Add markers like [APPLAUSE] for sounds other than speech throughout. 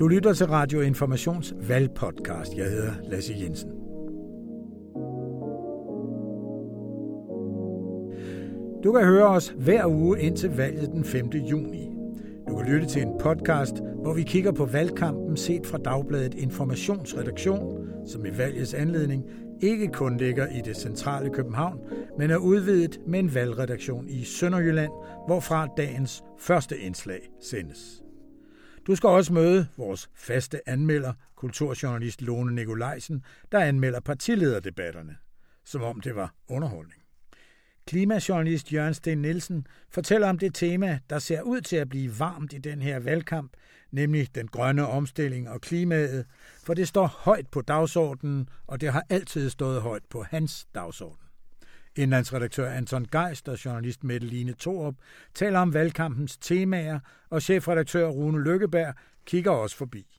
Du lytter til Radio Informations valgpodcast. Jeg hedder Lasse Jensen. Du kan høre os hver uge indtil valget den 5. juni. Du kan lytte til en podcast, hvor vi kigger på valgkampen set fra Dagbladet Informationsredaktion, som i valgets anledning ikke kun ligger i det centrale København, men er udvidet med en valgredaktion i Sønderjylland, hvorfra dagens første indslag sendes. Du skal også møde vores faste anmelder, kulturjournalist Lone Nikolajsen, der anmelder partilederdebatterne, som om det var underholdning. Klimajournalist Jørgen Sten Nielsen fortæller om det tema, der ser ud til at blive varmt i den her valgkamp, nemlig den grønne omstilling og klimaet, for det står højt på dagsordenen, og det har altid stået højt på hans dagsorden. Indlandsredaktør Anton Geist og journalist Mette Line Thorup taler om valgkampens temaer, og chefredaktør Rune Lykkeberg kigger også forbi.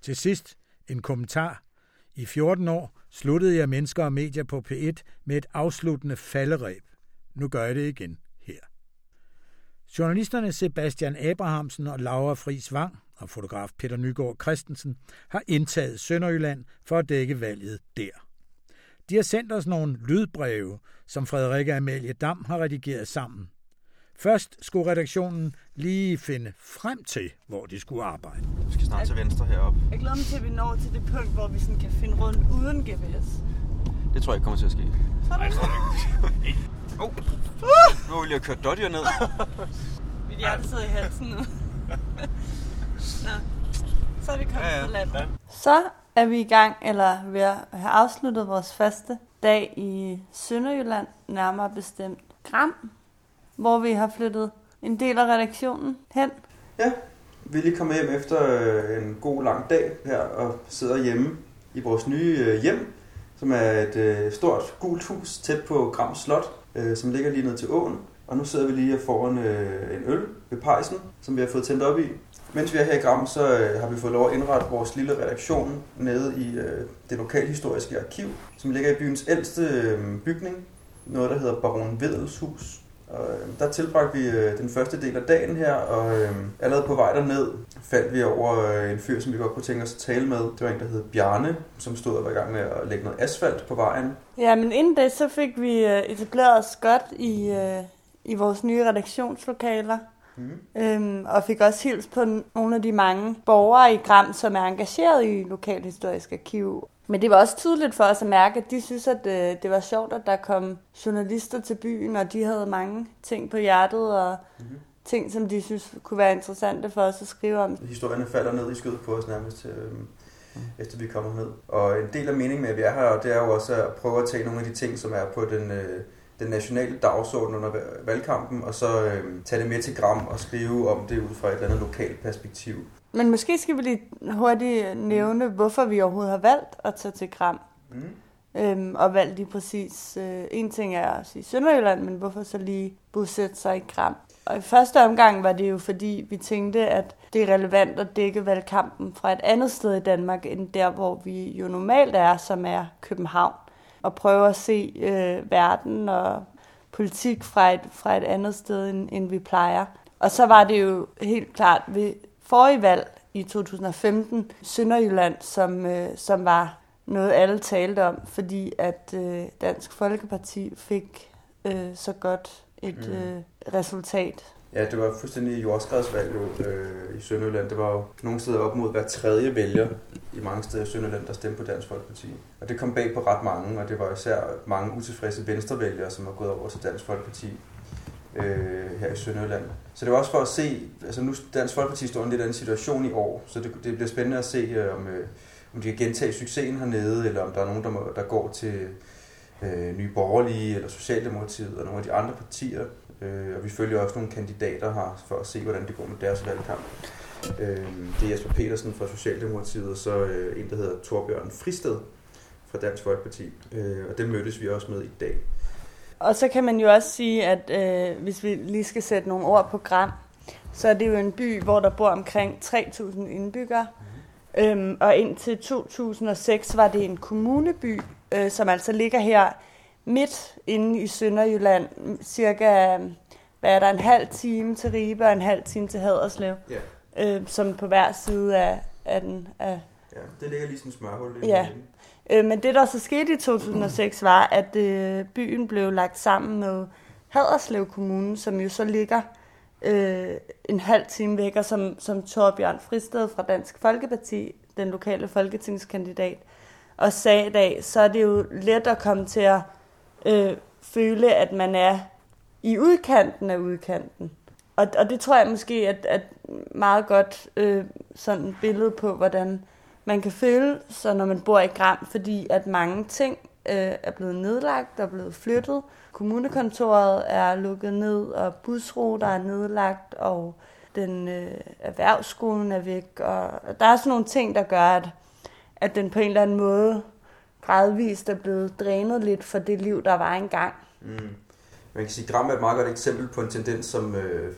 Til sidst en kommentar. I 14 år sluttede jeg mennesker og medier på P1 med et afsluttende falderæb. Nu gør jeg det igen her. Journalisterne Sebastian Abrahamsen og Laura Friis Vang og fotograf Peter Nygaard Christensen har indtaget Sønderjylland for at dække valget der. De har sendt os nogle lydbreve, som Frederikke Amalie Dam har redigeret sammen. Først skulle redaktionen lige finde frem til, hvor de skulle arbejde. Vi skal snart til venstre heroppe. Jeg glæder mig til, at vi når til det punkt, hvor vi sådan kan finde rundt uden GPS. Det tror jeg ikke kommer til at ske. Så [LAUGHS] er det Oh. Nu har vi lige kørt Dodger ned. [LAUGHS] Mit hjerte sidder i halsen nu. [LAUGHS] Nå. Så er vi kommet Ja, ja, på landet. Så er vi i gang, eller ved at have afsluttet vores første dag i Sønderjylland, nærmere bestemt Gram, hvor vi har flyttet en del af redaktionen hen. Ja, vi er lige kommet hjem efter øh, en god lang dag her og sidder hjemme i vores nye øh, hjem, som er et øh, stort gult hus tæt på Gram Slot, som ligger lige ned til åen. Og nu sidder vi lige foran øh, en øl ved pejsen, som vi har fået tændt op i. Mens vi er her i Gram, så øh, har vi fået lov at indrette vores lille redaktion nede i øh, det lokalhistoriske arkiv, som ligger i byens ældste øh, bygning, noget der hedder Baron Vedels hus. Og øh, der tilbragte vi øh, den første del af dagen her, og øh, allerede på vej derned faldt vi over øh, en fyr, som vi godt kunne tænke os at tale med. Det var en, der hed Bjarne, som stod og var i gang med at lægge noget asfalt på vejen. Ja, men inden det, så fik vi øh, etableret os godt i, øh, i vores nye redaktionslokaler. Mm. Øhm, og fik også hils på nogle af de mange borgere i Gram, som er engageret i Lokalhistorisk Arkiv. Men det var også tydeligt for os at mærke, at de synes, at øh, det var sjovt, at der kom journalister til byen, og de havde mange ting på hjertet, og Mhm. ting, som de synes kunne være interessante for os at skrive om. Historierne falder ned i skødet på os nærmest, øh, efter vi kommer ned. Og en del af meningen med, at vi er her, det er jo også at prøve at tage nogle af de ting, som er på den, øh, den nationale dagsorden under va- valgkampen, og så øh, tage det med til Gram og skrive om det ud fra et eller andet lokalt perspektiv. Men måske skal vi lige hurtigt nævne, hvorfor vi overhovedet har valgt at tage til Gram. Mm. Øhm, og valgt lige præcis. Øh, en ting er at sige Sønderjylland, men hvorfor så lige bosætte sig i Gram? Og i første omgang var det jo fordi, vi tænkte, at det er relevant at dække valgkampen fra et andet sted i Danmark, end der, hvor vi jo normalt er, som er København. Og prøve at se øh, verden og politik fra et, fra et andet sted, end, end vi plejer. Og så var det jo helt klart ved forrige valg i 2015, Sønderjylland, som, øh, som var noget, alle talte om, fordi at øh, Dansk Folkeparti fik øh, så godt et Mm. øh, resultat. Ja, det var fuldstændig jordskredsvalg jo, øh, i Sønderjylland. Det var jo nogle steder op mod hver tredje vælger i mange steder i Sønderjylland, der stemte på Dansk Folkeparti. Og det kom bag på ret mange, og det var især mange utilfredse venstrevælgere, som var gået over til Dansk Folkeparti øh, her i Sønderjylland. Så det var også for at se, altså nu Dansk Folkeparti står i en lidt anden situation i år, så det, det bliver spændende at se, øh, om, øh, om de kan gentage succesen hernede, eller om der er nogen, der, må, der går til øh, Nye Borgerlige eller Socialdemokratiet og nogle af de andre partier. Øh, og vi følger også nogle kandidater her for at se, hvordan det går med deres valgkamp. Øh, det er Jesper Petersen fra Socialdemokratiet, og så øh, en, der hedder Torbjørn Fristed fra Dansk Folkeparti. Øh, og det mødtes vi også med i dag. Og så kan man jo også sige, at øh, hvis vi lige skal sætte nogle ord på Gram, så er det jo en by, hvor der bor omkring 3.000 indbyggere. Øhm, og indtil 2006 var det en kommuneby, øh, som altså ligger her midt inde i Sønderjylland, cirka hvad er der, en halv time til Ribe og en halv time til Haderslev. Ja. øh, som på hver side af, af den. Af, Ja, det ligger lige som en smørhul. i Ja. Øh, men det, der så skete i 2006, var, at øh, byen blev lagt sammen med Haderslev Kommune, som jo så ligger øh, en halv time væk, og som, som Torbjørn Fristed fra Dansk Folkeparti, den lokale folketingskandidat, og sagde i dag, så er det jo let at komme til at øh, føle, at man er i udkanten af udkanten. Og, og det tror jeg måske er, at meget godt øh, sådan et billede på, hvordan man kan føle sig, når man bor i Gram, fordi at mange ting øh, er blevet nedlagt og blevet flyttet. Kommunekontoret er lukket ned, og busruter er nedlagt, og den øh, erhvervsskolen er væk. Og der er sådan nogle ting, der gør, at, at den på en eller anden måde gradvist er blevet drænet lidt for det liv, der var engang. Mm. Man kan sige, at Gram er et meget godt eksempel på en tendens, som, øh,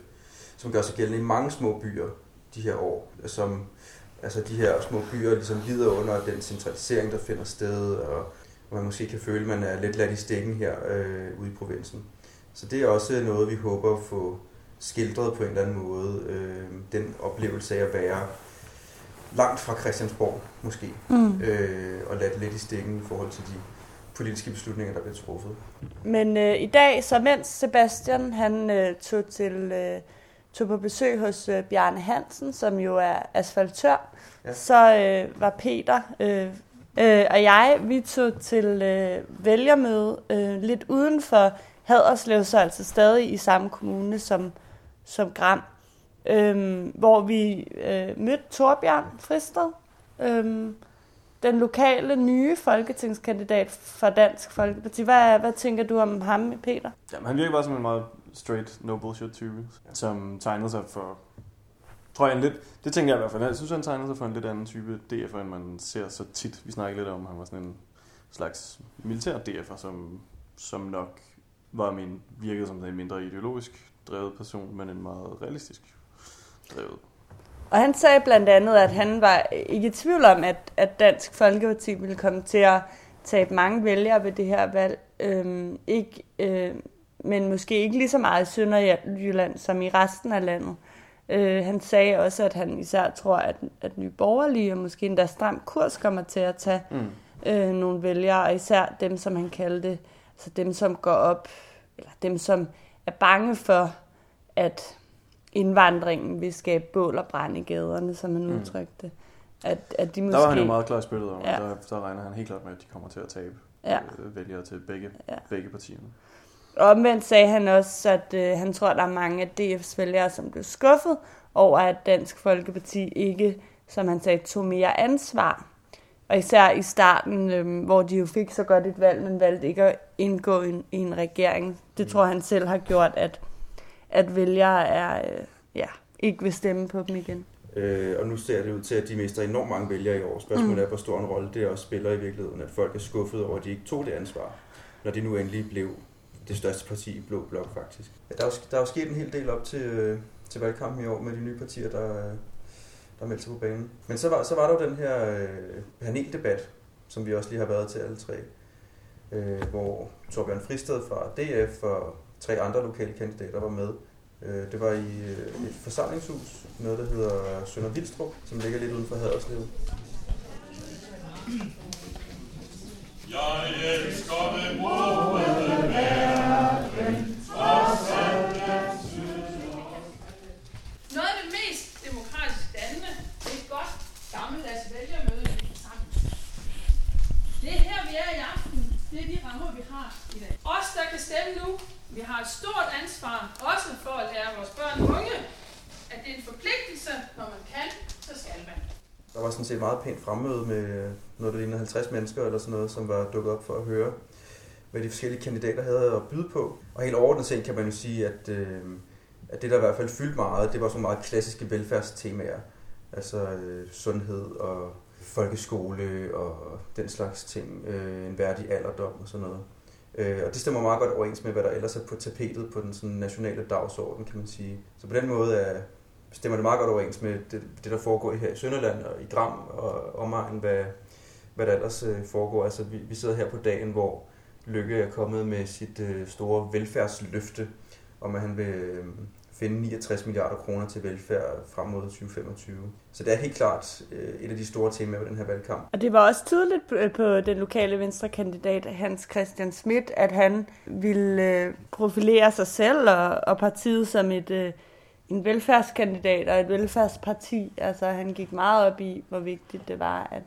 som gør sig gældende i mange små byer de her år. Som, altså de her små byer ligesom lider under den centralisering, der finder sted, og man måske kan føle, at man er lidt ladt i stikken her øh, ude i provinsen. Så det er også noget, vi håber at få skildret på en eller anden måde. Øh, den oplevelse af at være langt fra Christiansborg, måske, Mm. øh, og ladt lidt i stikken i forhold til de politiske beslutninger, der bliver truffet. Men øh, i dag, så mens Sebastian han øh, tog til øh, tog på besøg hos øh, Bjarne Hansen, som jo er asfaltør, Ja. ja. så øh, var Peter øh, øh, og jeg, vi tog til øh, vælgermøde øh, lidt uden for Haderslev, så altså stadig i samme kommune som, som Gram, øh, hvor vi øh, mødte Torbjørn Fristed, øh, den lokale nye folketingskandidat for Dansk Folkeparti. Hvad, hvad tænker du om ham, Peter? Jamen, han virker bare som en meget straight, no bullshit type, som tegnede sig for, tror jeg, en lidt, det tænker jeg i hvert fald, jeg synes, han tegnede sig for en lidt anden type DF'er, end man ser så tit. Vi snakker lidt om, han var sådan en slags militær DF'er, som, som nok var min, virkede som en mindre ideologisk drevet person, men en meget realistisk drevet. Og han sagde blandt andet, at han var ikke i tvivl om, at, at Dansk Folkeparti ville komme til at tabe mange vælgere ved det her valg. Øhm, ikke, øh, men måske ikke lige så meget i Sønderjylland som i resten af landet. Øh, han sagde også, at han især tror, at, at Nye Borgerlige og måske endda stram kurs kommer til at tage Mm. øh, nogle vælgere, og især dem, som han kaldte, altså dem, som går op, eller dem, som er bange for, at indvandringen vil skabe bål og brand i gaderne, som han Mm. udtrykte det. At, at de måske... Der var han jo meget klar i spillet om, Ja. der, der regner han helt klart med, at de kommer til at tabe Ja. øh, vælgere til begge, Ja. begge partierne. Og omvendt sagde han også, at øh, han tror, at der er mange af DF's vælgere, som blev skuffet over, at Dansk Folkeparti ikke, som han sagde, tog mere ansvar. Og især i starten, øh, hvor de jo fik så godt et valg, men valgte ikke at indgå i en, i en regering. Det tror han selv har gjort, at, at vælgere er, øh, ja, ikke vil stemme på dem igen. Øh, og nu ser det ud til, at de mister enormt mange vælgere i år. Spørgsmålet Mm. er, hvor stor en rolle det også spiller i virkeligheden, at folk er skuffet over, at de ikke tog det ansvar, når de nu endelig blev det største parti i Blå Blok, faktisk. Ja, der, er jo, der er jo sket en hel del op til, øh, til valgkampen i år med de nye partier, der, øh, der meldte sig på banen. Men så var, så var der jo den her øh, paneldebat, som vi også lige har været til alle tre, øh, hvor Torbjørn Fristed fra DF og tre andre lokale kandidater var med. Øh, Det var i øh, et forsamlingshus, noget der hedder Sønder Vildstrup, som ligger lidt uden for Haderslev. Jeg elsker den brune verden, dens Noget af det mest demokratisk dannende, det er et godt gammeldags vælgermøde i forsamling. Det er her, vi er i aften. Det er de rammer, vi har i dag. Os, der kan stemme nu, vi har et stort ansvar, også for at lære vores børn og unge, at det er en forpligtelse, når man kan, så skal man. Der var sådan set meget pænt fremmøde med noget, der lignede 50 mennesker eller sådan noget, som var dukket op for at høre, hvad de forskellige kandidater havde at byde på. Og helt overordnet set kan man jo sige, at, øh, at det, der i hvert fald fyldte meget, det var så meget klassiske velfærdstemaer. Altså øh, sundhed og folkeskole og den slags ting. Øh, en værdig alderdom og sådan noget. Øh, og det stemmer meget godt overens med, hvad der ellers er på tapetet på den sådan nationale dagsorden, kan man sige. Så på den måde er, stemmer det meget godt overens med det, det der foregår her i Sønderland og i Dram og omegn, hvad, hvad der ellers øh, foregår. Altså, vi, vi sidder her på dagen, hvor Lykke er kommet med sit øh, store velfærdsløfte, om at han vil øh, finde 69 milliarder kroner til velfærd frem mod 2025. Så det er helt klart øh, et af de store temaer ved den her valgkamp. Og det var også tydeligt på, den lokale venstrekandidat Hans Christian Schmidt, at han ville øh, profilere sig selv og, partiet som et, øh, en velfærdskandidat og et velfærdsparti. Altså han gik meget op i, hvor vigtigt det var, at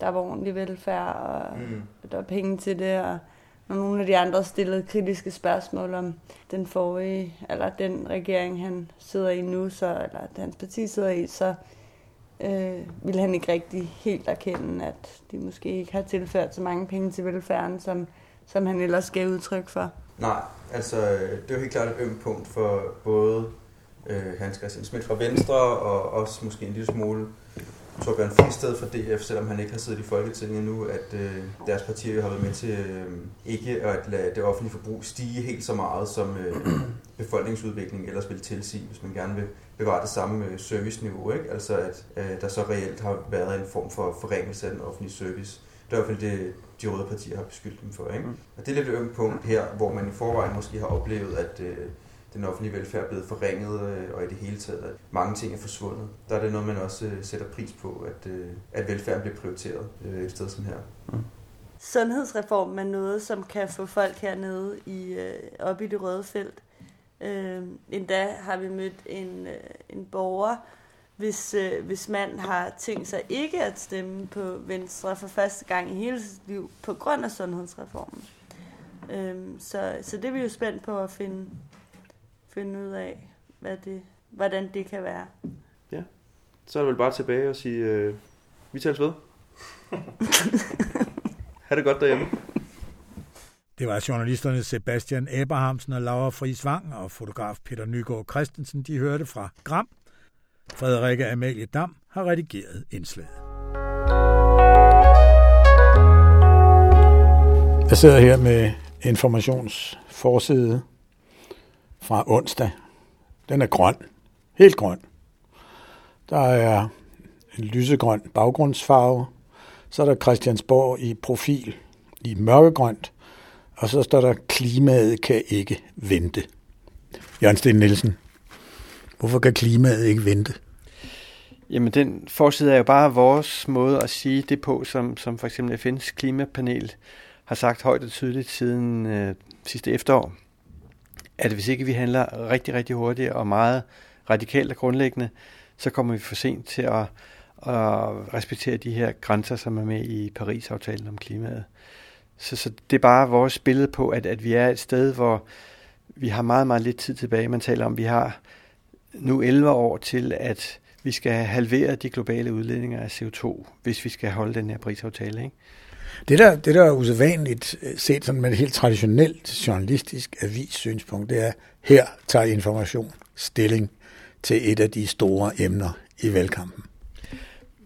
der var ordentlig velfærd, og Mm. der var penge til det, og når nogle af de andre stillede kritiske spørgsmål om den forrige, eller den regering, han sidder i nu, så, eller hans parti sidder i, så øh, ville han ikke rigtig helt erkende, at de måske ikke har tilført så mange penge til velfærden, som, som han ellers gav udtryk for. Nej, altså det er jo helt klart et ømt punkt for både øh, Hans Christian Schmidt fra Venstre og også måske en lille smule Torbjørn Finsted fra DF, selvom han ikke har siddet i Folketinget endnu, at øh, deres partier har været med til øh, ikke at lade det offentlige forbrug stige helt så meget, som øh, [CLEARS THROAT] befolkningsudviklingen ellers vil tilsige, hvis man gerne vil bevare det samme øh, serviceniveau. Ikke? Altså at øh, der så reelt har været en form for forringelse af den offentlige service. Det er i hvert fald det, de røde partier har beskyldt dem for. Ikke? Og det er lidt et ømt punkt her, hvor man i forvejen måske har oplevet, at øh, den offentlige velfærd er blevet forringet, øh, og i det hele taget, at mange ting er forsvundet. Der er det noget, man også øh, sætter pris på, at, øh, at velfærden bliver prioriteret et sted som her. Sundhedsreformen er noget, som kan få folk hernede i, op i det røde felt. Øh, endda har vi mødt en, en borger, hvis, øh, hvis mand har tænkt sig ikke at stemme på Venstre for første gang i hele sit liv på grund af sundhedsreformen. Øh, så, så det er vi jo spændt på at finde, finde ud af, hvad det, hvordan det kan være. Så er det vel bare tilbage og sige, øh, vi tales ved. [LAUGHS] ha' det godt derhjemme. Det var journalisterne Sebastian Abrahamsen og Laura Friis Wang og fotograf Peter Nygaard Christensen, de hørte fra Gram. Frederikke Amalie Dam har redigeret indslaget. Jeg sidder her med informationsforside fra onsdag. Den er grøn. Helt grøn. Der er en lysegrøn baggrundsfarve. Så er der Christiansborg i profil i mørkegrønt. Og så står der, klimaet kan ikke vente. Jørgen Sten Nielsen, hvorfor kan klimaet ikke vente? Jamen, den forside er jo bare vores måde at sige det på, som, som for eksempel FN's klimapanel har sagt højt og tydeligt siden øh, sidste efterår, at hvis ikke vi handler rigtig, rigtig hurtigt og meget radikalt og grundlæggende, så kommer vi for sent til at, at respektere de her grænser, som er med i Paris-aftalen om klimaet. Så, så det er bare vores billede på, at, at vi er et sted, hvor vi har meget, meget lidt tid tilbage. Man taler om, at vi har nu 11 år til, at vi skal halvere de globale udledninger af CO2, hvis vi skal holde den her Paris-aftale. Ikke? Det der, det der er usædvanligt øh, set sådan med et helt traditionelt journalistisk avissynspunkt, det er, her tager information stilling til et af de store emner i valgkampen.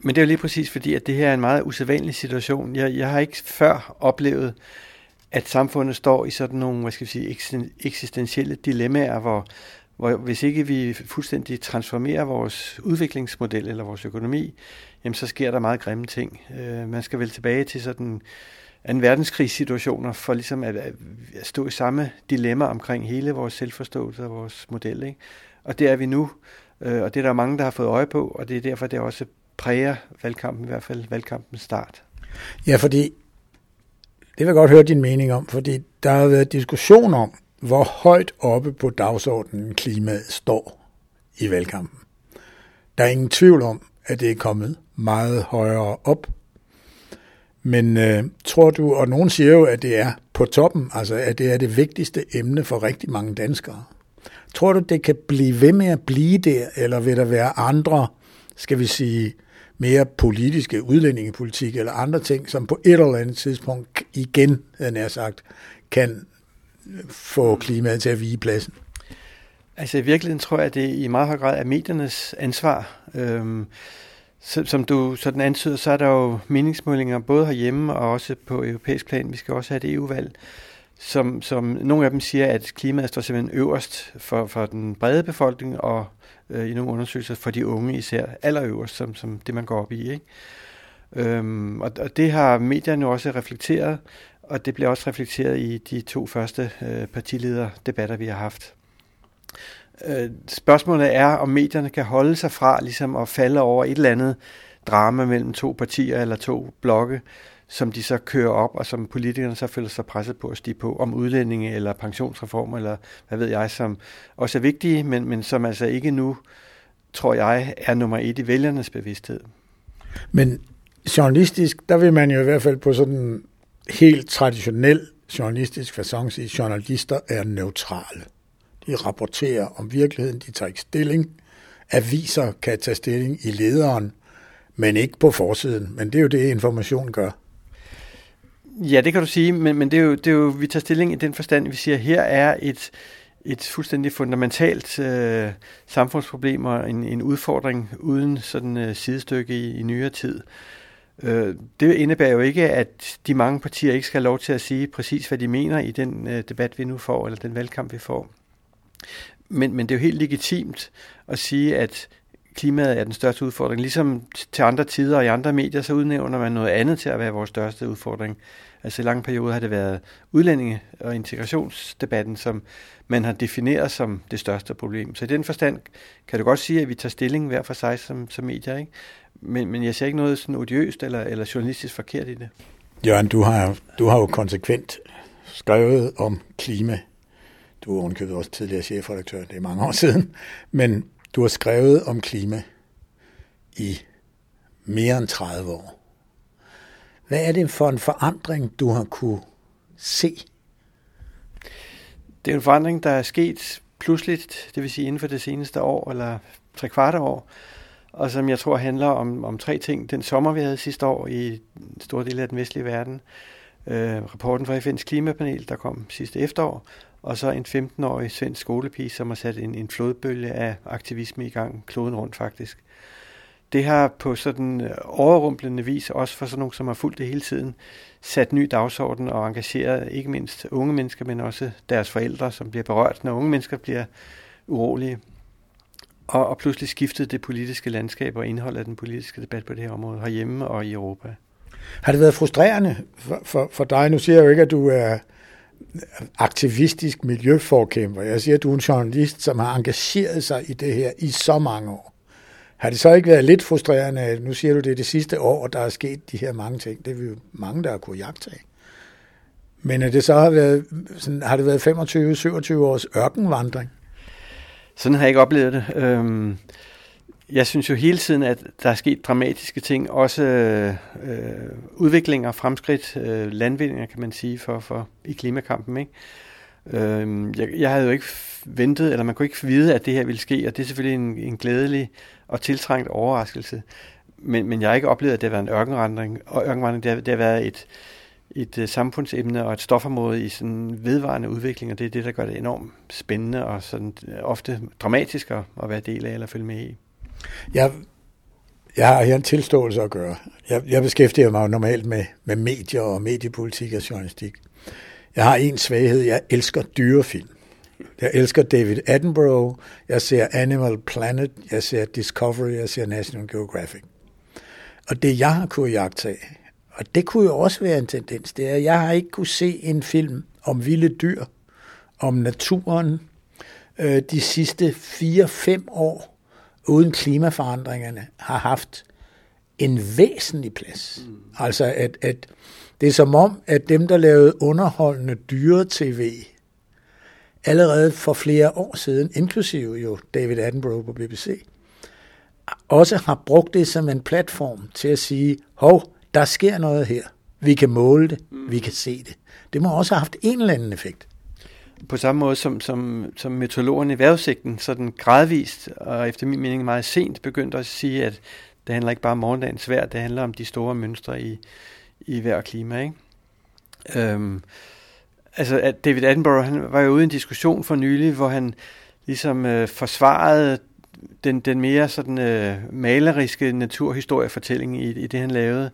Men det er jo lige præcis fordi, at det her er en meget usædvanlig situation. Jeg, jeg har ikke før oplevet, at samfundet står i sådan nogle, hvad skal vi sige, eksistentielle dilemmaer, hvor, hvor hvis ikke vi fuldstændig transformerer vores udviklingsmodel eller vores økonomi, jamen så sker der meget grimme ting. Øh, man skal vel tilbage til sådan en verdenskrigssituationer for ligesom at, at stå i samme dilemma omkring hele vores selvforståelse og vores model. Ikke? Og det er vi nu, øh, og det er der mange, der har fået øje på, og det er derfor, det også præger valgkampen, i hvert fald valgkampens start. Ja, fordi det vil jeg godt høre din mening om, fordi der har været diskussion om, hvor højt oppe på dagsordenen klimaet står i valgkampen. Der er ingen tvivl om, at det er kommet meget højere op. Men øh, tror du, og nogen siger jo, at det er på toppen, altså at det er det vigtigste emne for rigtig mange danskere. Tror du, det kan blive ved med at blive der, eller vil der være andre, skal vi sige, mere politiske udlændingepolitik eller andre ting, som på et eller andet tidspunkt igen, havde jeg sagt, kan få klimaet til at vige pladsen? Altså i virkeligheden tror jeg, at det i meget høj grad er mediernes ansvar. Øhm, så, som du sådan antyder, så er der jo meningsmålinger både herhjemme og også på europæisk plan. Vi skal også have et EU-valg, som, som nogle af dem siger, at klimaet står simpelthen øverst for, for den brede befolkning og øh, i nogle undersøgelser for de unge især allerøverst, som, som det man går op i. Ikke? Øhm, og, og det har medierne også reflekteret, og det bliver også reflekteret i de to første øh, partilederdebatter, vi har haft. Øh, spørgsmålet er, om medierne kan holde sig fra ligesom at falde over et eller andet drama mellem to partier eller to blokke, som de så kører op, og som politikerne så føler sig presset på at stige på, om udlændinge eller pensionsreform, eller hvad ved jeg, som også er vigtige, men, men som altså ikke nu, tror jeg, er nummer et i vælgernes bevidsthed. Men journalistisk, der vil man jo i hvert fald på sådan helt traditionel journalistisk façon sige, at journalister er neutrale. De rapporterer om virkeligheden, de tager ikke stilling. Aviser kan tage stilling i lederen, men ikke på forsiden. Men det er jo det, information gør. Ja, det kan du sige, men, men det, er jo, det er jo, vi tager stilling i den forstand, vi siger, her er et, et fuldstændig fundamentalt øh, samfundsproblem og en, en udfordring uden sådan øh, sidestykke i, i nyere tid. Øh, det indebærer jo ikke, at de mange partier ikke skal have lov til at sige præcis, hvad de mener i den øh, debat, vi nu får, eller den valgkamp, vi får. Men, men det er jo helt legitimt at sige, at klimaet er den største udfordring. Ligesom til andre tider og i andre medier, så udnævner man noget andet til at være vores største udfordring. Altså i lange perioder har det været udlændinge- og integrationsdebatten, som man har defineret som det største problem. Så i den forstand kan du godt sige, at vi tager stilling hver for sig som, som medier, ikke? Men, men jeg ser ikke noget sådan odiøst eller, eller journalistisk forkert i det. Jørgen, du har, du har jo konsekvent skrevet om klima. Du er ovenkøbet også tidligere chefredaktør, det er mange år siden. Men du har skrevet om klima i mere end 30 år. Hvad er det for en forandring, du har kunne se? Det er en forandring, der er sket pludseligt, det vil sige inden for det seneste år, eller tre kvarte år, og som jeg tror handler om, om tre ting. Den sommer, vi havde sidste år i en stor del af den vestlige verden, øh, rapporten fra FN's klimapanel, der kom sidste efterår, og så en 15-årig svensk skolepige, som har sat en, en flodbølge af aktivisme i gang, kloden rundt faktisk. Det har på sådan øh, overrumplende vis, også for sådan nogle, som har fulgt det hele tiden, sat ny dagsorden og engageret ikke mindst unge mennesker, men også deres forældre, som bliver berørt, når unge mennesker bliver urolige. Og, og pludselig skiftede det politiske landskab og indholdet af den politiske debat på det her område herhjemme og i Europa. Har det været frustrerende for, for, for dig? Nu siger jeg jo ikke, at du er aktivistisk miljøforkæmper. Jeg siger, at du er en journalist, som har engageret sig i det her i så mange år. Har det så ikke været lidt frustrerende, nu siger du, det er det sidste år, der er sket de her mange ting. Det er vi jo mange, der har kunnet jagtage. Men at det så har været, sådan, har det været 25-27 års ørkenvandring? Sådan har jeg ikke oplevet det. Øhm, jeg synes jo hele tiden, at der er sket dramatiske ting, også øh, udviklinger, fremskridt, øh, landvindinger kan man sige, for, for i klimakampen. Ikke? Øhm, jeg, jeg havde jo ikke ventet, eller man kunne ikke vide, at det her ville ske, og det er selvfølgelig en, en glædelig og tiltrængt overraskelse. Men, men jeg har ikke oplevet, at det har været en ørkenvandring, og ørkenvandring, det har, det har været et, et øh, samfundsemne og et stofområde i sådan vedvarende udvikling, og det er det, der gør det enormt spændende og sådan øh, ofte dramatisk at, at være del af eller følge med i. Jeg, jeg har her en tilståelse at gøre. Jeg, jeg beskæftiger mig normalt med, med medier og mediepolitik og journalistik. Jeg har en svaghed. Jeg elsker dyrefilm. Jeg elsker David Attenborough. Jeg ser Animal Planet. Jeg ser Discovery. Jeg ser National Geographic. Og det, jeg har kunnet jagtage, og det kunne jo også være en tendens, det er, jeg har ikke kunne se en film om vilde dyr, om naturen, øh, de sidste 4-5 år, uden klimaforandringerne har haft en væsentlig plads. Mm. Altså at, at det er som om, at dem, der lavede underholdende dyre-tv, allerede for flere år siden, inklusive jo David Attenborough på BBC, også har brugt det som en platform til at sige, hov, der sker noget her. Vi kan måle det, mm. vi kan se det. Det må også have haft en eller anden effekt på samme måde som, som, som meteorologerne i vejrudsigten, sådan gradvist og efter min mening meget sent begyndte at sige, at det handler ikke bare om morgendagens vejr, det handler om de store mønstre i, i vejr og klima. Ikke? Øhm, altså at David Attenborough han var jo ude i en diskussion for nylig, hvor han ligesom øh, forsvarede den, den mere sådan øh, maleriske naturhistoriefortælling i, i det, han lavede,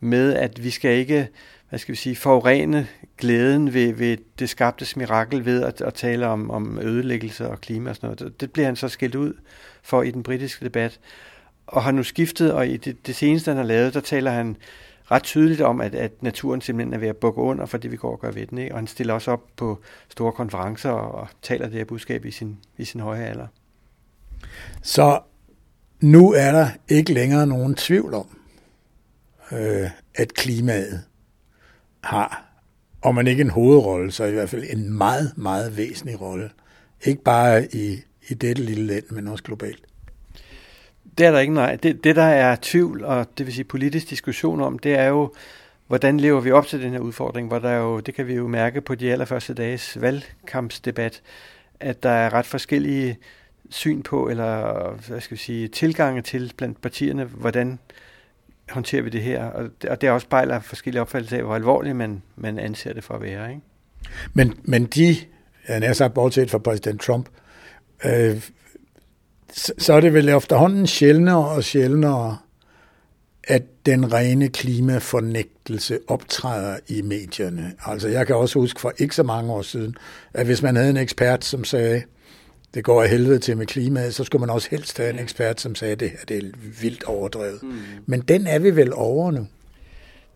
med at vi skal ikke hvad skal vi sige, forurene glæden ved, ved det skabtes mirakel ved at, at tale om, om ødelæggelse og klima og sådan noget. Det bliver han så skilt ud for i den britiske debat, og har nu skiftet, og i det, det seneste, han har lavet, der taler han ret tydeligt om, at, at naturen simpelthen er ved at bukke under for det, vi går og gør ved den. Ikke? Og han stiller også op på store konferencer og, og taler det her budskab i sin, i sin høje alder. Så nu er der ikke længere nogen tvivl om, øh, at klimaet har, om man ikke en hovedrolle, så i hvert fald en meget, meget væsentlig rolle. Ikke bare i, i dette lille land, men også globalt. Det er der ikke nej. Det, det, der er tvivl, og det vil sige politisk diskussion om, det er jo, hvordan lever vi op til den her udfordring, hvor der jo, det kan vi jo mærke på de allerførste dages valgkampsdebat, at der er ret forskellige syn på, eller hvad skal vi sige, tilgange til blandt partierne, hvordan håndterer vi det her, og det, og det også spejler forskellige opfattelser af, hvor alvorligt man, man anser det for at være. Ikke? Men, men de, jeg har sagt bortset fra præsident Trump, øh, så, så er det vel efterhånden sjældnere og sjældnere, at den rene klimafornægtelse optræder i medierne. Altså jeg kan også huske for ikke så mange år siden, at hvis man havde en ekspert, som sagde, det går af helvede til med klimaet, så skulle man også helst have en ekspert, som sagde, at det, at det er vildt overdrevet. Mm. Men den er vi vel over nu.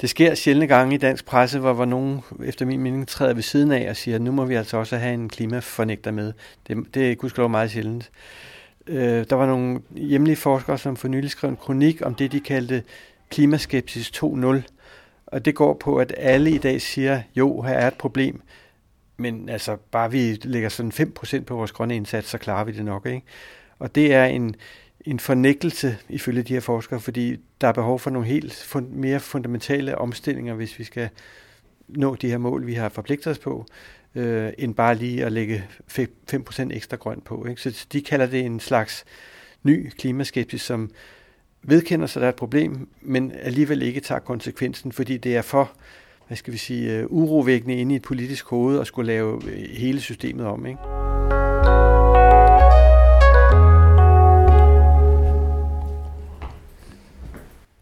Det sker sjældne gange i dansk presse, hvor, hvor nogen, efter min mening, træder ved siden af og siger, at nu må vi altså også have en klimafornægter med. Det, det er gudskelov meget sjældent. Øh, der var nogle hjemlige forskere, som for nylig skrev en kronik om det, de kaldte klimaskepsis 2.0. Og det går på, at alle i dag siger, jo, her er et problem, men altså bare vi lægger sådan 5% på vores grønne indsats, så klarer vi det nok. Ikke? Og det er en, en fornægtelse ifølge de her forskere, fordi der er behov for nogle helt fund, mere fundamentale omstillinger, hvis vi skal nå de her mål, vi har forpligtet os på, øh, end bare lige at lægge 5% ekstra grønt på. Ikke? Så de kalder det en slags ny klimaskepsis, som vedkender sig, at der er et problem, men alligevel ikke tager konsekvensen, fordi det er for hvad skal vi sige, øh, urovækkende inde i et politisk hoved og skulle lave øh, hele systemet om. Ikke?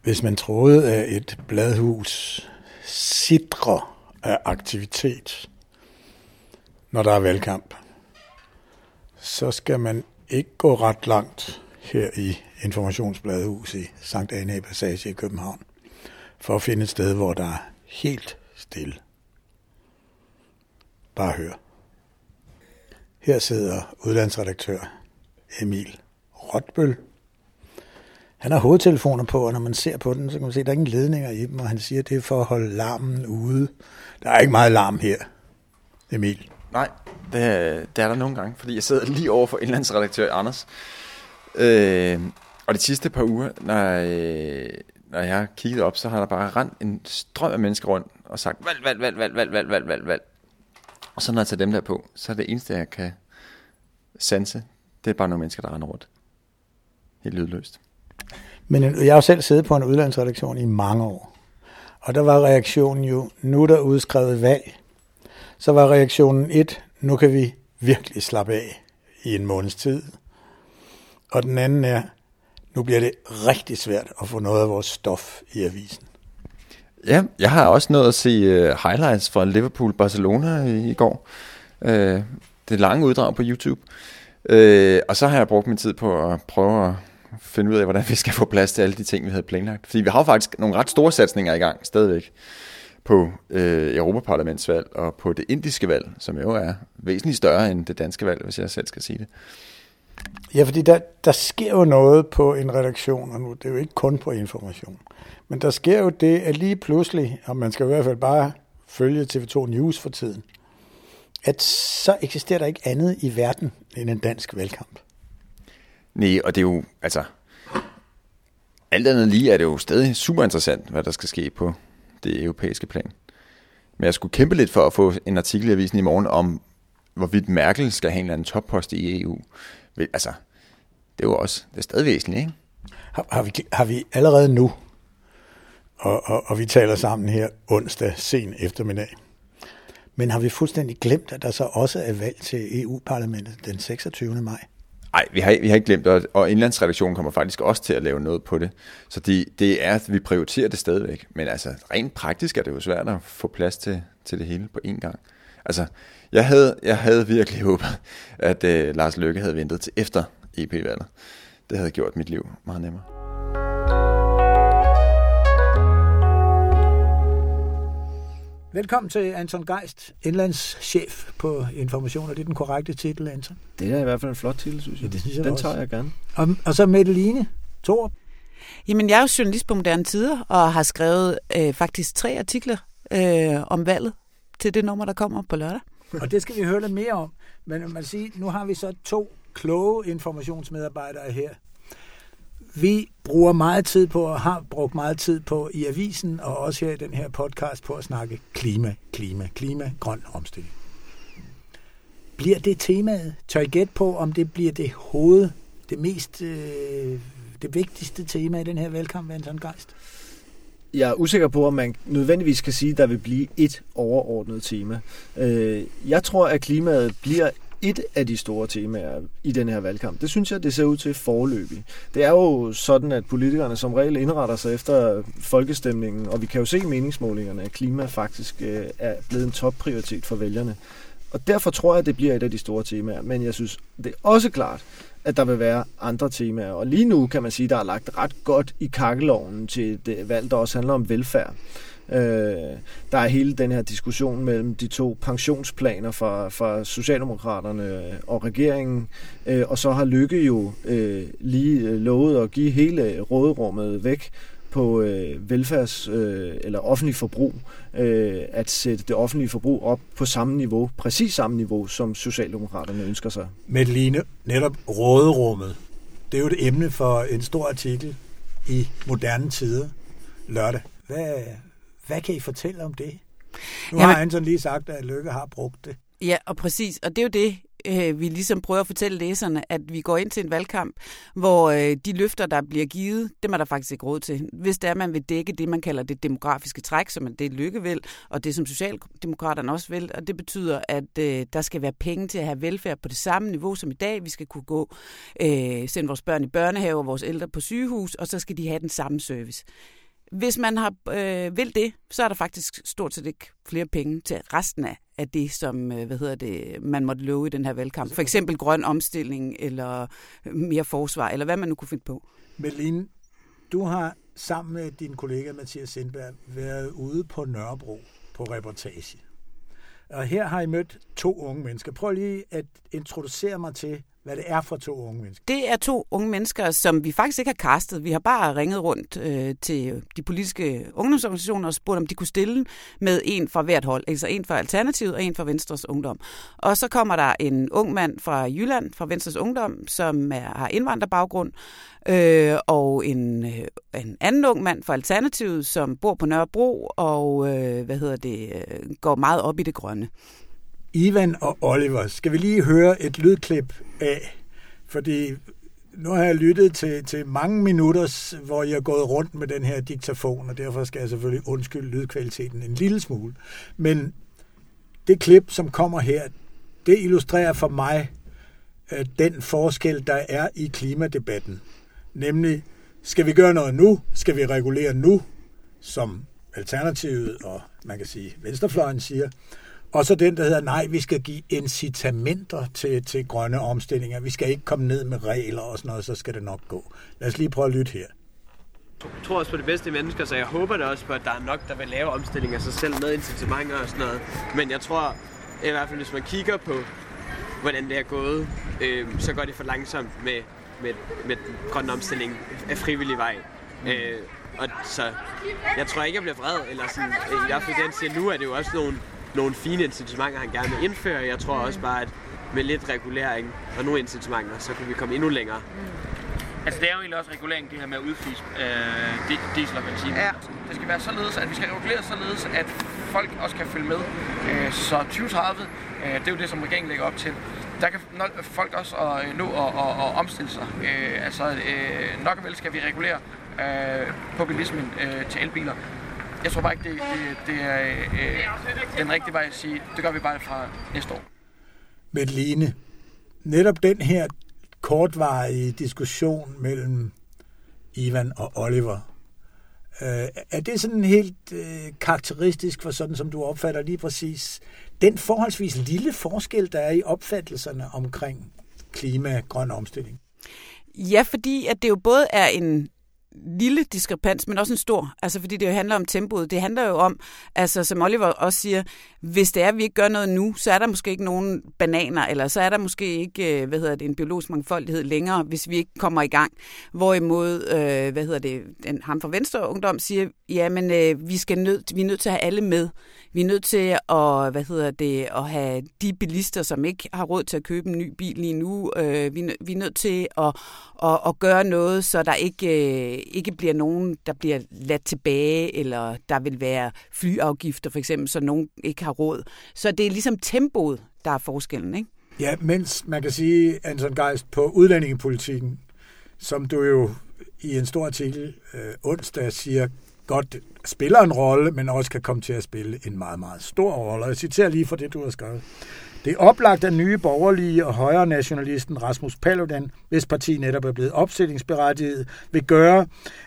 Hvis man troede, at et bladhus sidrer af aktivitet, når der er valgkamp, så skal man ikke gå ret langt her i Informationsbladhus i Sankt Anne Passage i København, for at finde et sted, hvor der er helt stille. Bare hør. Her sidder udlandsredaktør Emil Rotbøl. Han har hovedtelefoner på, og når man ser på den, så kan man se, at der er ingen ledninger i dem, og han siger, at det er for at holde larmen ude. Der er ikke meget larm her, Emil. Nej, det, det er der nogle gange, fordi jeg sidder lige over for indlandsredaktør Anders. Øh, og de sidste par uger, når, øh, når jeg har kigget op, så har der bare rent en strøm af mennesker rundt og sagt, valg, valg, valg, valg, valg, valg, valg, valg, valg. Og så når jeg tager dem der på, så er det eneste, jeg kan sanse, det er bare nogle mennesker, der render rundt. Helt lydløst. Men jeg har selv siddet på en udlandsredaktion i mange år. Og der var reaktionen jo, nu der udskrevet valg. Så var reaktionen et, nu kan vi virkelig slappe af i en måneds tid. Og den anden er, nu bliver det rigtig svært at få noget af vores stof i avisen. Ja, jeg har også nået at se uh, highlights fra Liverpool-Barcelona i, i går. Uh, det lange uddrag på YouTube. Uh, og så har jeg brugt min tid på at prøve at finde ud af, hvordan vi skal få plads til alle de ting, vi havde planlagt. Fordi vi har jo faktisk nogle ret store satsninger i gang stadigvæk på øh, Europaparlamentsvalg og på det indiske valg, som jo er væsentligt større end det danske valg, hvis jeg selv skal sige det. Ja, fordi der, der sker jo noget på en redaktion, og nu det er jo ikke kun på information. Men der sker jo det, at lige pludselig, og man skal i hvert fald bare følge TV2 News for tiden, at så eksisterer der ikke andet i verden end en dansk valgkamp. Nej, og det er jo, altså, alt andet lige er det jo stadig super interessant, hvad der skal ske på det europæiske plan. Men jeg skulle kæmpe lidt for at få en artikel i avisen i morgen om, hvorvidt Merkel skal have en eller anden toppost i EU. Altså, det er jo også, det er stadig væsentligt, ikke? Har, har, vi, har vi allerede nu, og, og, og vi taler sammen her onsdag sen eftermiddag, men har vi fuldstændig glemt, at der så også er valg til EU-parlamentet den 26. maj? Nej, vi har, vi har ikke glemt det, og indlandsredaktionen kommer faktisk også til at lave noget på det. Så det, det er, at vi prioriterer det stadigvæk. Men altså, rent praktisk er det jo svært at få plads til, til det hele på én gang. Altså, jeg havde, jeg havde virkelig [LAUGHS] håbet, at uh, Lars Løkke havde ventet til efter EP-valget. Det havde gjort mit liv meget nemmere. Velkommen til Anton Geist, indlandschef på Information. Er det den korrekte titel, Anton? Det er i hvert fald en flot titel, synes jeg. Ja, det synes jeg Den også. tager jeg gerne. Og, og så Mette Thor. Jamen, jeg er jo journalist på Moderne Tider, og har skrevet øh, faktisk tre artikler øh, om valget til det nummer, der kommer på lørdag. Og det skal vi høre lidt mere om. Men man siger, nu har vi så to kloge informationsmedarbejdere her. Vi bruger meget tid på, og har brugt meget tid på i avisen, og også her i den her podcast, på at snakke klima, klima, klima, grøn omstilling. Bliver det temaet? Tør I gætte på, om det bliver det hoved, det mest, øh, det vigtigste tema i den her valgkamp, Anton Geist? Jeg er usikker på, om man nødvendigvis kan sige, at der vil blive et overordnet tema. Øh, jeg tror, at klimaet bliver et af de store temaer i den her valgkamp. Det synes jeg, det ser ud til forløbig. Det er jo sådan, at politikerne som regel indretter sig efter folkestemningen, og vi kan jo se i meningsmålingerne, at klima faktisk øh, er blevet en topprioritet for vælgerne. Og derfor tror jeg, at det bliver et af de store temaer. Men jeg synes, det er også klart, at der vil være andre temaer. Og lige nu kan man sige, at der er lagt ret godt i kakkeloven til det valg, der også handler om velfærd. Øh, der er hele den her diskussion mellem de to pensionsplaner fra, fra Socialdemokraterne og regeringen, øh, og så har Lykke jo øh, lige øh, lovet at give hele råderummet væk på øh, velfærds- øh, eller offentlig forbrug, øh, at sætte det offentlige forbrug op på samme niveau, præcis samme niveau, som Socialdemokraterne ønsker sig. Mette Line, netop råderummet. Det er jo et emne for en stor artikel i Moderne Tider lørdag. Hvad, hvad kan I fortælle om det? Nu Jamen- har Anton lige sagt, at Lykke har brugt det. Ja, og præcis. Og det er jo det, øh, vi ligesom prøver at fortælle læserne, at vi går ind til en valgkamp, hvor øh, de løfter, der bliver givet, dem er der faktisk ikke råd til. Hvis det er, man vil dække det, man kalder det demografiske træk, som er det Lykke vil, og det som Socialdemokraterne også vil, og det betyder, at øh, der skal være penge til at have velfærd på det samme niveau som i dag. Vi skal kunne gå, øh, sende vores børn i børnehave og vores ældre på sygehus, og så skal de have den samme service. Hvis man har, øh, vil det, så er der faktisk stort set ikke flere penge til resten af, af det, som øh, hvad hedder det, man måtte love i den her valgkamp. For eksempel grøn omstilling, eller mere forsvar, eller hvad man nu kunne finde på. Meline, du har sammen med din kollega Mathias Sindberg været ude på Nørrebro på reportage. Og her har I mødt to unge mennesker. Prøv lige at introducere mig til, hvad det er for to unge mennesker. Det er to unge mennesker, som vi faktisk ikke har kastet. Vi har bare ringet rundt øh, til de politiske ungdomsorganisationer og spurgt, om de kunne stille med en fra hvert hold. Altså en fra Alternativet og en fra Venstres Ungdom. Og så kommer der en ung mand fra Jylland, fra Venstres Ungdom, som er, har indvandrerbaggrund, øh, og en, øh, en anden ung mand fra Alternativet, som bor på Nørrebro og øh, hvad hedder det, øh, går meget op i det grønne. Ivan og Oliver, skal vi lige høre et lydklip af? Fordi nu har jeg lyttet til, til mange minutter, hvor jeg er gået rundt med den her diktafon, og derfor skal jeg selvfølgelig undskylde lydkvaliteten en lille smule. Men det klip, som kommer her, det illustrerer for mig øh, den forskel, der er i klimadebatten. Nemlig, skal vi gøre noget nu? Skal vi regulere nu? Som Alternativet og man kan sige Venstrefløjen siger. Og så den, der hedder, nej, vi skal give incitamenter til, til grønne omstillinger. Vi skal ikke komme ned med regler og sådan noget, så skal det nok gå. Lad os lige prøve at lytte her. Jeg tror også på det bedste mennesker, så jeg håber da også på, at der er nok, der vil lave omstilling af sig selv med incitamenter og sådan noget. Men jeg tror, i hvert fald hvis man kigger på, hvordan det er gået, øh, så går det for langsomt med, med, med den grønne omstilling af frivillig vej. Mm. Øh, og så jeg tror ikke, jeg bliver vred, eller sådan, i hvert fald den siger nu, er det jo også nogle, nogle fine incitamenter, han gerne vil indføre. Jeg tror også bare, at med lidt regulering og nogle incitamenter, så kan vi komme endnu længere. Altså det er jo egentlig også regulering, det her med at udfise øh, di- diesel og benzin. Ja. Det skal være således, at vi skal regulere således, at folk også kan følge med. Øh, så 2030, øh, det er jo det, som regeringen lægger op til. Der kan folk også øh, nå at, at, at omstille sig. Øh, altså øh, nok og vel skal vi regulere øh, på bilismen øh, til elbiler. Jeg tror bare ikke, det, det, det er øh, den rigtige vej at sige, det gør vi bare fra næste år. Med Line, netop den her kortvarige diskussion mellem Ivan og Oliver, øh, er det sådan helt øh, karakteristisk for sådan, som du opfatter lige præcis den forholdsvis lille forskel, der er i opfattelserne omkring klima og grøn omstilling? Ja, fordi at det jo både er en lille diskrepans, men også en stor, altså fordi det jo handler om tempoet. Det handler jo om, altså som Oliver også siger, hvis det er, at vi ikke gør noget nu, så er der måske ikke nogen bananer, eller så er der måske ikke, øh, hvad hedder det, en biologisk mangfoldighed længere, hvis vi ikke kommer i gang. Hvorimod, øh, hvad hedder det, den, ham fra Venstre Ungdom siger, ja, men øh, vi, skal nød, vi er nødt til at have alle med. Vi er nødt til at, hvad hedder det, at have de bilister, som ikke har råd til at købe en ny bil lige nu. Øh, vi, vi er nødt til at, at, at gøre noget, så der ikke, øh, ikke bliver nogen, der bliver ladt tilbage, eller der vil være flyafgifter for eksempel, så nogen ikke har råd. Så det er ligesom tempoet, der er forskellen, ikke? Ja, mens man kan sige, Anton Geist, på udlændingepolitikken, som du jo i en stor artikel øh, onsdag siger, godt spiller en rolle, men også kan komme til at spille en meget, meget stor rolle. Jeg citerer lige for det, du har skrevet. Det er oplagt at nye borgerlige og højre nationalisten Rasmus Paludan, hvis parti netop er blevet opstillingsberettiget, vil gøre,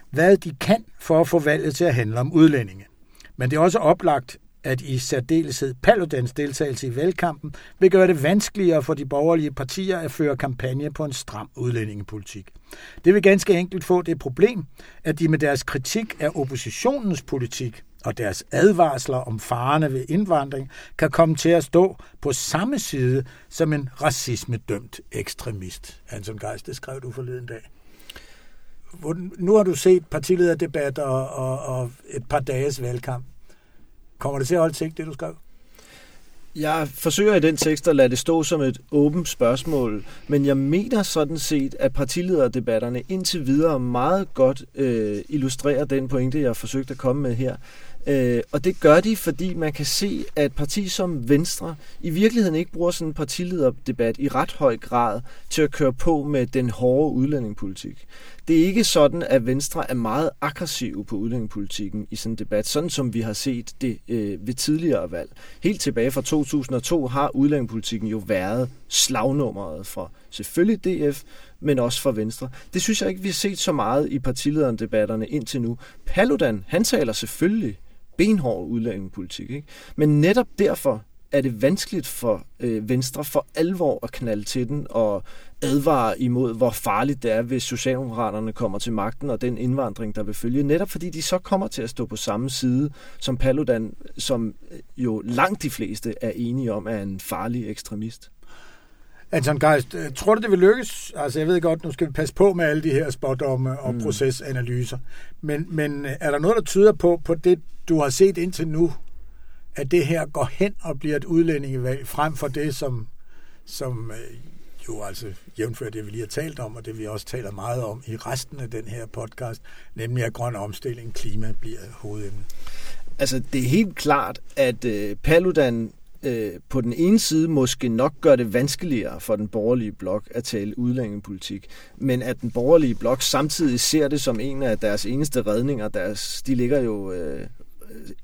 hvad de kan for at få valget til at handle om udlændinge. Men det er også oplagt, at i særdeleshed Paludans deltagelse i valgkampen vil gøre det vanskeligere for de borgerlige partier at føre kampagne på en stram udlændingepolitik. Det vil ganske enkelt få det problem, at de med deres kritik af oppositionens politik og deres advarsler om farerne ved indvandring kan komme til at stå på samme side som en racismedømt ekstremist. Anton Geist, det skrev du forleden dag. Nu har du set partilederdebatter og, og, og et par dages valgkamp. Kommer det til at holde til det du skrev? Jeg forsøger i den tekst at lade det stå som et åbent spørgsmål, men jeg mener sådan set, at partilederdebatterne indtil videre meget godt øh, illustrerer den pointe, jeg har forsøgt at komme med her. Øh, og det gør de, fordi man kan se, at et parti som Venstre i virkeligheden ikke bruger sådan en partilederdebat i ret høj grad til at køre på med den hårde udlændingepolitik. Det er ikke sådan, at Venstre er meget aggressiv på udlændingepolitikken i sådan en debat, sådan som vi har set det øh, ved tidligere valg. Helt tilbage fra 2002 har udlændingepolitikken jo været slagnummeret for selvfølgelig DF, men også for Venstre. Det synes jeg ikke, vi har set så meget i partilederdebatterne indtil nu. Paludan, han taler selvfølgelig benhård udlændingepolitik. Ikke? Men netop derfor er det vanskeligt for øh, Venstre for alvor at knalde til den og advare imod, hvor farligt det er, hvis Socialdemokraterne kommer til magten og den indvandring, der vil følge. Netop fordi de så kommer til at stå på samme side som Paludan, som jo langt de fleste er enige om er en farlig ekstremist. Anton Geist, øh, tror du, det vil lykkes? Altså, jeg ved godt, nu skal vi passe på med alle de her spådomme og mm. procesanalyser. Men, men øh, er der noget, der tyder på, på det, du har set indtil nu, at det her går hen og bliver et udlændingevalg, frem for det, som, som øh, jo altså jævnfører det, vi lige har talt om, og det vi også taler meget om i resten af den her podcast, nemlig at grøn omstilling, klima bliver hovedemnet. Altså, det er helt klart, at øh, Paludan øh, på den ene side måske nok gør det vanskeligere for den borgerlige blok at tale udlændingepolitik, men at den borgerlige blok samtidig ser det som en af deres eneste redninger. Deres, de ligger jo øh,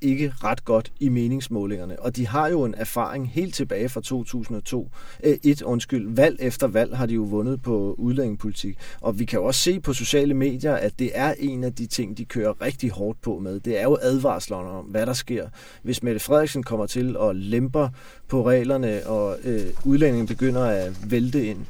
ikke ret godt i meningsmålingerne. Og de har jo en erfaring helt tilbage fra 2002. Øh, et, undskyld, valg efter valg har de jo vundet på udlændingepolitik. Og vi kan jo også se på sociale medier, at det er en af de ting, de kører rigtig hårdt på med. Det er jo advarslerne om, hvad der sker, hvis Mette Frederiksen kommer til at lemper på reglerne, og øh, udlændingen begynder at vælte ind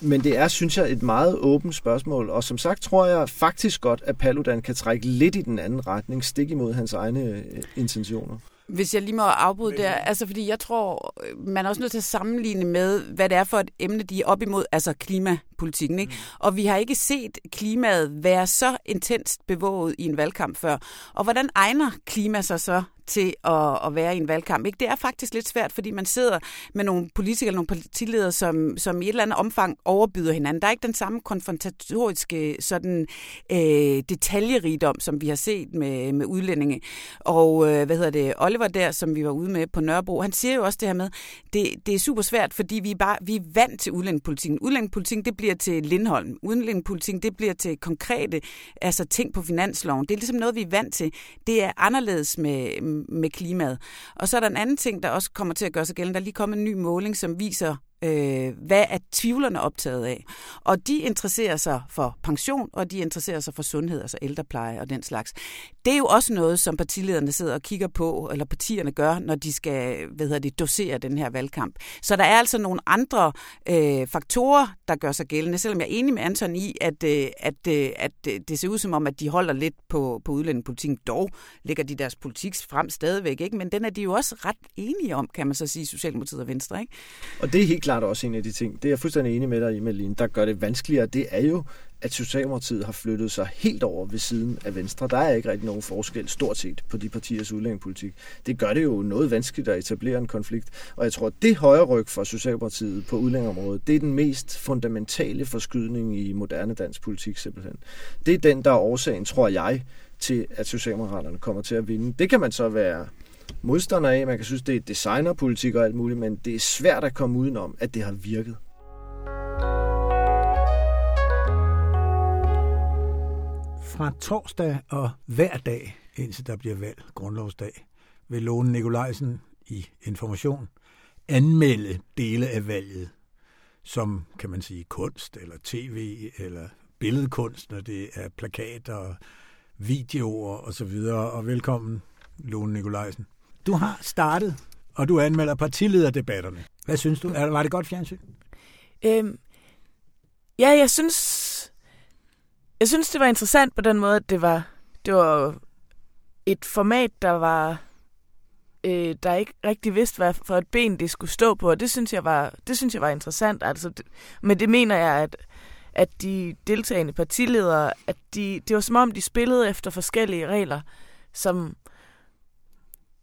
men det er, synes jeg, et meget åbent spørgsmål, og som sagt tror jeg faktisk godt, at Paludan kan trække lidt i den anden retning, stik imod hans egne øh, intentioner. Hvis jeg lige må afbryde der, altså fordi jeg tror, man er også nødt til at sammenligne med, hvad det er for et emne, de er op imod, altså klimapolitikken. Ikke? Mm. Og vi har ikke set klimaet være så intenst bevåget i en valgkamp før. Og hvordan egner klima sig så til at, at være i en valgkamp. Ikke? Det er faktisk lidt svært, fordi man sidder med nogle politikere, nogle partiledere, som, som i et eller andet omfang overbyder hinanden. Der er ikke den samme konfrontatoriske sådan, øh, detaljerigdom, som vi har set med, med udlændinge. Og øh, hvad hedder det, Oliver der, som vi var ude med på Nørrebro, han siger jo også det her med, det, det er super svært, fordi vi er, bare, vi er vant til udlændingepolitikken. Udlændingepolitikken, det bliver til Lindholm. Udlændingepolitikken, det bliver til konkrete altså ting på finansloven. Det er ligesom noget, vi er vant til. Det er anderledes med, med klimaet. Og så er der en anden ting, der også kommer til at gøre sig gældende. Der er lige kommet en ny måling, som viser Øh, hvad er tvivlerne optaget af? Og de interesserer sig for pension, og de interesserer sig for sundhed, altså ældrepleje og den slags. Det er jo også noget, som partilederne sidder og kigger på, eller partierne gør, når de skal hvad hedder det, dosere den her valgkamp. Så der er altså nogle andre øh, faktorer, der gør sig gældende, selvom jeg er enig med Anton i, at, øh, at, øh, at øh, det ser ud som om, at de holder lidt på, på udlændingepolitikken. Dog lægger de deres politik frem stadigvæk, ikke? men den er de jo også ret enige om, kan man så sige, Socialdemokratiet og Venstre. Ikke? Og det er helt klart også en af de ting, det er jeg fuldstændig enig med dig i, Malene, der gør det vanskeligere, det er jo, at Socialdemokratiet har flyttet sig helt over ved siden af Venstre. Der er ikke rigtig nogen forskel, stort set, på de partiers udlændingepolitik. Det gør det jo noget vanskeligt at etablere en konflikt. Og jeg tror, at det højre ryg for Socialdemokratiet på udlændingeområdet, det er den mest fundamentale forskydning i moderne dansk politik simpelthen. Det er den, der er årsagen, tror jeg, til at Socialdemokraterne kommer til at vinde. Det kan man så være modstander af. Man kan synes, det er designerpolitik og alt muligt, men det er svært at komme udenom, at det har virket. Fra torsdag og hver dag, indtil der bliver valg, grundlovsdag, vil Lone Nikolajsen i Information anmelde dele af valget, som kan man sige kunst, eller tv, eller billedkunst, når det er plakater, videoer osv. Og velkommen, Lone Nikolajsen. Du har startet, og du anmelder partilederdebatterne. Hvad synes du? Var det godt fjernsyn? Øhm, ja, jeg synes, jeg synes, det var interessant på den måde, at det var, det var et format, der var øh, der ikke rigtig vidste, hvad for et ben det skulle stå på, og det synes jeg var, det synes jeg var interessant. Altså, det, men det mener jeg, at, at de deltagende partiledere, at de, det var som om, de spillede efter forskellige regler, som,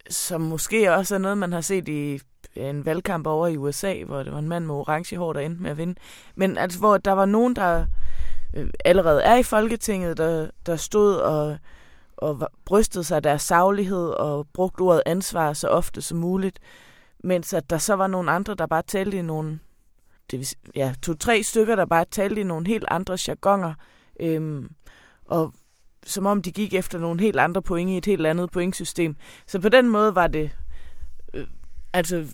som måske også er noget, man har set i øh, en valgkamp over i USA, hvor det var en mand med orange hår, der endte med at vinde. Men altså, hvor der var nogen, der øh, allerede er i Folketinget, der, der stod og, og brystede sig af deres saglighed og brugte ordet ansvar så ofte som muligt, mens at der så var nogle andre, der bare talte i nogle, det vil, ja, to-tre stykker, der bare talte i nogle helt andre jargoner, øhm, og som om de gik efter nogle helt andre point i et helt andet pointsystem. Så på den måde var det, øh, altså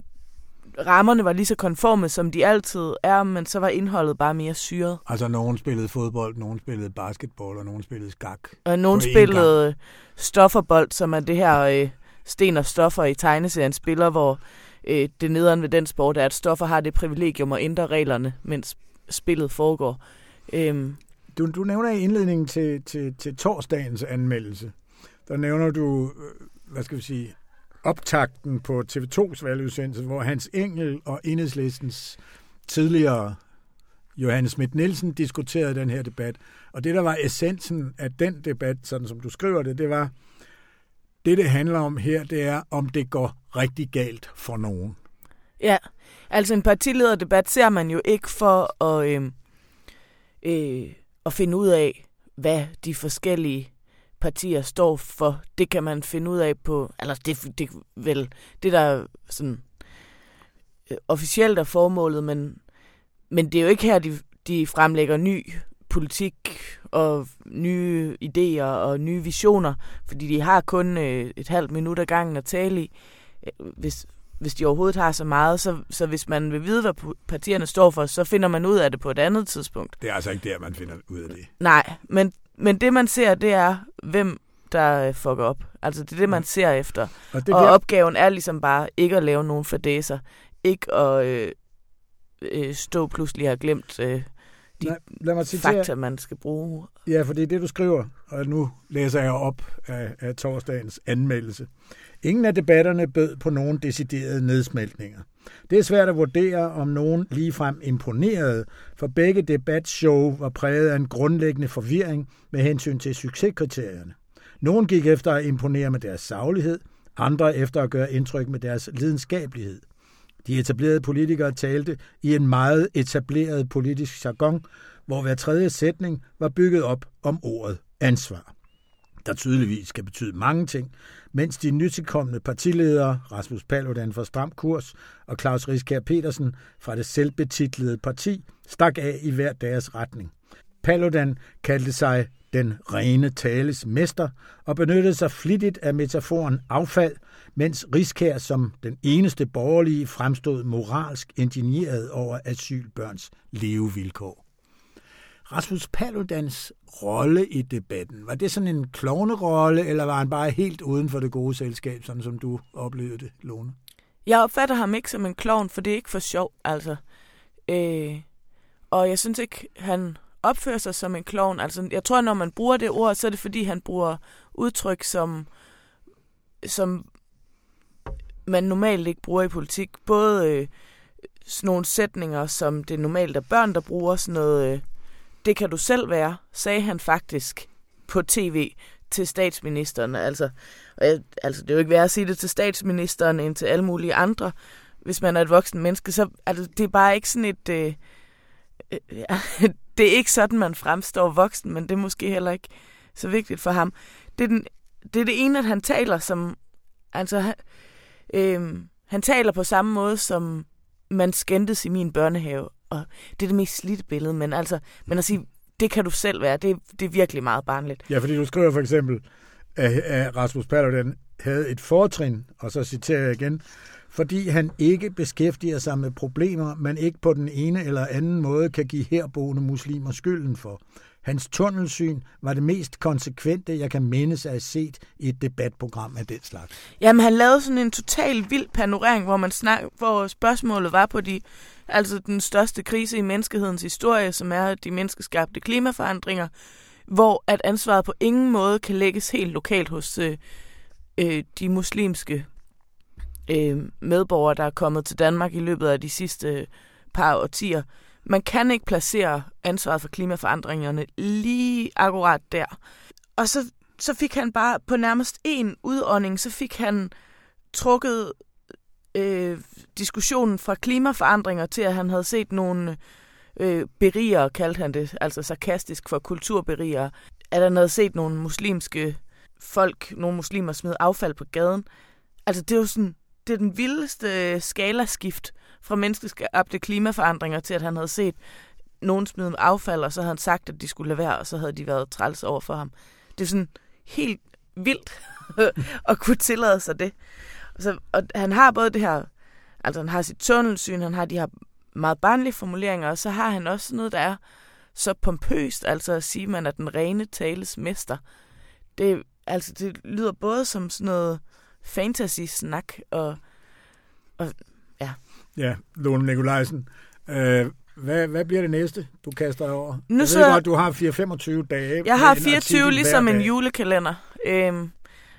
rammerne var lige så konforme, som de altid er, men så var indholdet bare mere syret. Altså, nogen spillede fodbold, nogen spillede basketball, og nogen spillede skak. Og nogen spillede stofferbold, som er det her øh, sten og stoffer i tegneserien spiller, hvor øh, det nederen ved den sport er, at stoffer har det privilegium at ændre reglerne, mens spillet foregår. Øhm. Du, du nævner i indledningen til, til, til torsdagens anmeldelse, der nævner du, øh, hvad skal vi sige, optakten på TV2's valgudsendelse, hvor Hans Engel og Enhedslistens tidligere Johannes Schmidt Nielsen diskuterede den her debat. Og det, der var essensen af den debat, sådan som du skriver det, det var, det, det handler om her, det er, om det går rigtig galt for nogen. Ja, altså en partilederdebat ser man jo ikke for at, øhm, øh, øh, at finde ud af, hvad de forskellige partier står for. Det kan man finde ud af på, eller det, det vel det der sådan øh, officielt er formålet, men, men det er jo ikke her, de, de fremlægger ny politik og nye idéer og nye visioner, fordi de har kun øh, et halvt minut ad gangen at tale i. Øh, hvis, hvis de overhovedet har så meget, så, så hvis man vil vide, hvad partierne står for, så finder man ud af det på et andet tidspunkt. Det er altså ikke der, man finder ud af det. Nej, men men det, man ser, det er, hvem der øh, fucker op. Altså, det er det, man ser efter. Og, det og der... opgaven er ligesom bare ikke at lave nogen fadæser. Ikke at øh, øh, stå pludselig og have glemt øh, de Nej, lad mig citere. fakta, man skal bruge. Ja, for det er det, du skriver, og nu læser jeg op af, af torsdagens anmeldelse. Ingen af debatterne bød på nogen deciderede nedsmeltninger. Det er svært at vurdere, om nogen ligefrem imponerede, for begge debatshow var præget af en grundlæggende forvirring med hensyn til succeskriterierne. Nogen gik efter at imponere med deres saglighed, andre efter at gøre indtryk med deres lidenskabelighed. De etablerede politikere talte i en meget etableret politisk jargon, hvor hver tredje sætning var bygget op om ordet ansvar der tydeligvis skal betyde mange ting, mens de nytilkommende partiledere, Rasmus Paludan fra Stram Kurs og Claus Riskær Petersen fra det selvbetitlede parti, stak af i hver deres retning. Paludan kaldte sig den rene tales mester og benyttede sig flittigt af metaforen affald, mens Riskær som den eneste borgerlige fremstod moralsk indigneret over asylbørns levevilkår. Rasmus Paludans rolle i debatten, var det sådan en klovnerolle, eller var han bare helt uden for det gode selskab, sådan som du oplevede det, Lone? Jeg opfatter ham ikke som en klovn, for det er ikke for sjov, altså. Øh, og jeg synes ikke, han opfører sig som en klovn. Altså, jeg tror, når man bruger det ord, så er det fordi, han bruger udtryk, som, som man normalt ikke bruger i politik. Både øh, sådan nogle sætninger, som det normalt er børn, der bruger sådan noget, øh, det kan du selv være, sagde han faktisk på tv til statsministeren. Altså, jeg, altså det er jo ikke værd at sige det til statsministeren end til alle mulige andre. Hvis man er et voksen menneske, så altså, det er bare ikke sådan et... Øh, øh, ja, [LAUGHS] det er ikke sådan, man fremstår voksen, men det er måske heller ikke så vigtigt for ham. Det er, den, det, er det ene, at han taler som... Altså, øh, han taler på samme måde, som man skændtes i min børnehave. Og det er det mest slidte billede, men altså, men at sige, det kan du selv være, det, det er virkelig meget barnligt. Ja, fordi du skriver for eksempel, at, at Rasmus Paludan havde et fortrin, og så citerer jeg igen, fordi han ikke beskæftiger sig med problemer, man ikke på den ene eller anden måde kan give herboende muslimer skylden for. Hans tunnelsyn var det mest konsekvente, jeg kan mindes at have set i et debatprogram af den slags. Jamen, han lavede sådan en total vild panorering, hvor, man snak, hvor spørgsmålet var på de, altså den største krise i menneskehedens historie, som er de menneskeskabte klimaforandringer, hvor at ansvaret på ingen måde kan lægges helt lokalt hos øh, øh, de muslimske øh, medborgere, der er kommet til Danmark i løbet af de sidste øh, par årtier. Man kan ikke placere ansvaret for klimaforandringerne lige akkurat der. Og så, så fik han bare på nærmest en udånding, så fik han trukket øh, diskussionen fra klimaforandringer til, at han havde set nogle øh, berigere, kaldte han det, altså sarkastisk for kulturberigere, at han havde set nogle muslimske folk, nogle muslimer smide affald på gaden. Altså det er jo sådan, det er den vildeste øh, skalaskift fra menneskeskabte klimaforandringer til, at han havde set nogen smide affald, og så havde han sagt, at de skulle lade være, og så havde de været træls over for ham. Det er sådan helt vildt [LAUGHS] at kunne tillade sig det. Så, og han har både det her, altså han har sit tunnelsyn, han har de her meget barnlige formuleringer, og så har han også noget, der er så pompøst, altså at sige, at man er den rene tales mester. Det, altså, det lyder både som sådan noget fantasy-snak, og, og ja. Ja, Lone Nikolajsen. Øh, hvad, hvad bliver det næste, du kaster dig over? Nu jeg så- ved godt, du har 4-25 dage. Jeg har med en 24 artikel ligesom en julekalender. Øhm,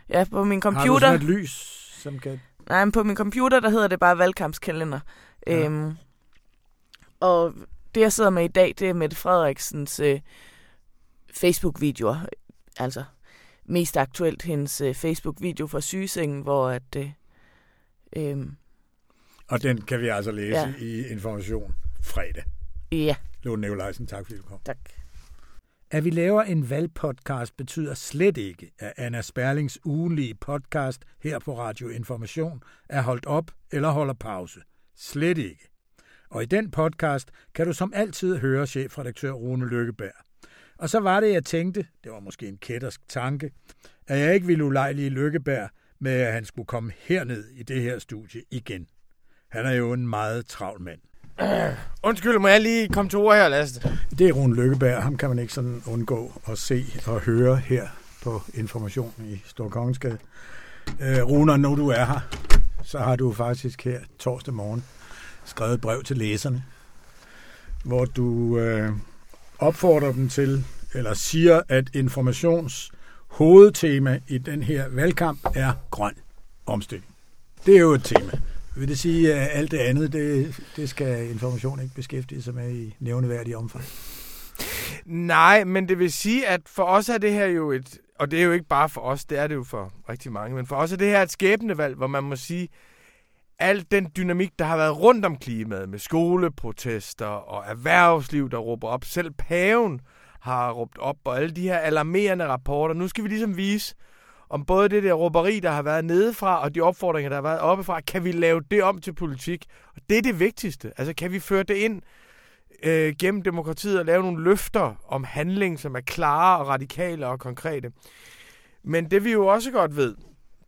ja, på min Har du computer. sådan et lys, som kan... Nej, men på min computer, der hedder det bare valgkampskalender. Ja. Øhm, og det, jeg sidder med i dag, det er Mette Frederiksens øh, Facebook-videoer. Altså, mest aktuelt hendes øh, Facebook-video fra sygesengen, hvor at... Øh, øh, Og den kan vi altså læse ja. I Information fredag. Ja. Lone Nikolajsen, tak fordi du kom. Tak. At vi laver en valgpodcast betyder slet ikke, at Anna Sperlings ugenlige podcast her på Radio Information er holdt op eller holder pause. Slet ikke. Og i den podcast kan du som altid høre chefredaktør Rune Lykkeberg. Og så var det, jeg tænkte, det var måske en kættersk tanke, at jeg ikke ville ulejlige Lykkeberg med, at han skulle komme herned i det her studie igen. Han er jo en meget travl mand. [CLEARS THROAT] Undskyld, må jeg lige komme til ord her, Lasse? Det er Rune Lykkeberg. Ham kan man ikke sådan undgå at se og høre her på Information i Storkongensgade. Øh, Rune, når du er her, så har du faktisk her torsdag morgen skrevet et brev til læserne, hvor du øh, opfordrer dem til, eller siger, at informations hovedtema i den her valgkamp er grøn omstilling. Det er jo et tema. Vil det sige, at alt det andet, det, det skal information ikke beskæftige sig med i nævneværdig omfang? Nej, men det vil sige, at for os er det her jo et... Og det er jo ikke bare for os, det er det jo for rigtig mange. Men for os er det her et skæbnevalg, hvor man må sige, al den dynamik, der har været rundt om klimaet, med skoleprotester og erhvervsliv, der råber op. Selv paven har råbt op, og alle de her alarmerende rapporter. Nu skal vi ligesom vise, om både det der råberi, der har været nedefra, og de opfordringer, der har været oppefra, kan vi lave det om til politik? Og det er det vigtigste. Altså, kan vi føre det ind øh, gennem demokratiet og lave nogle løfter om handling, som er klare og radikale og konkrete. Men det vi jo også godt ved,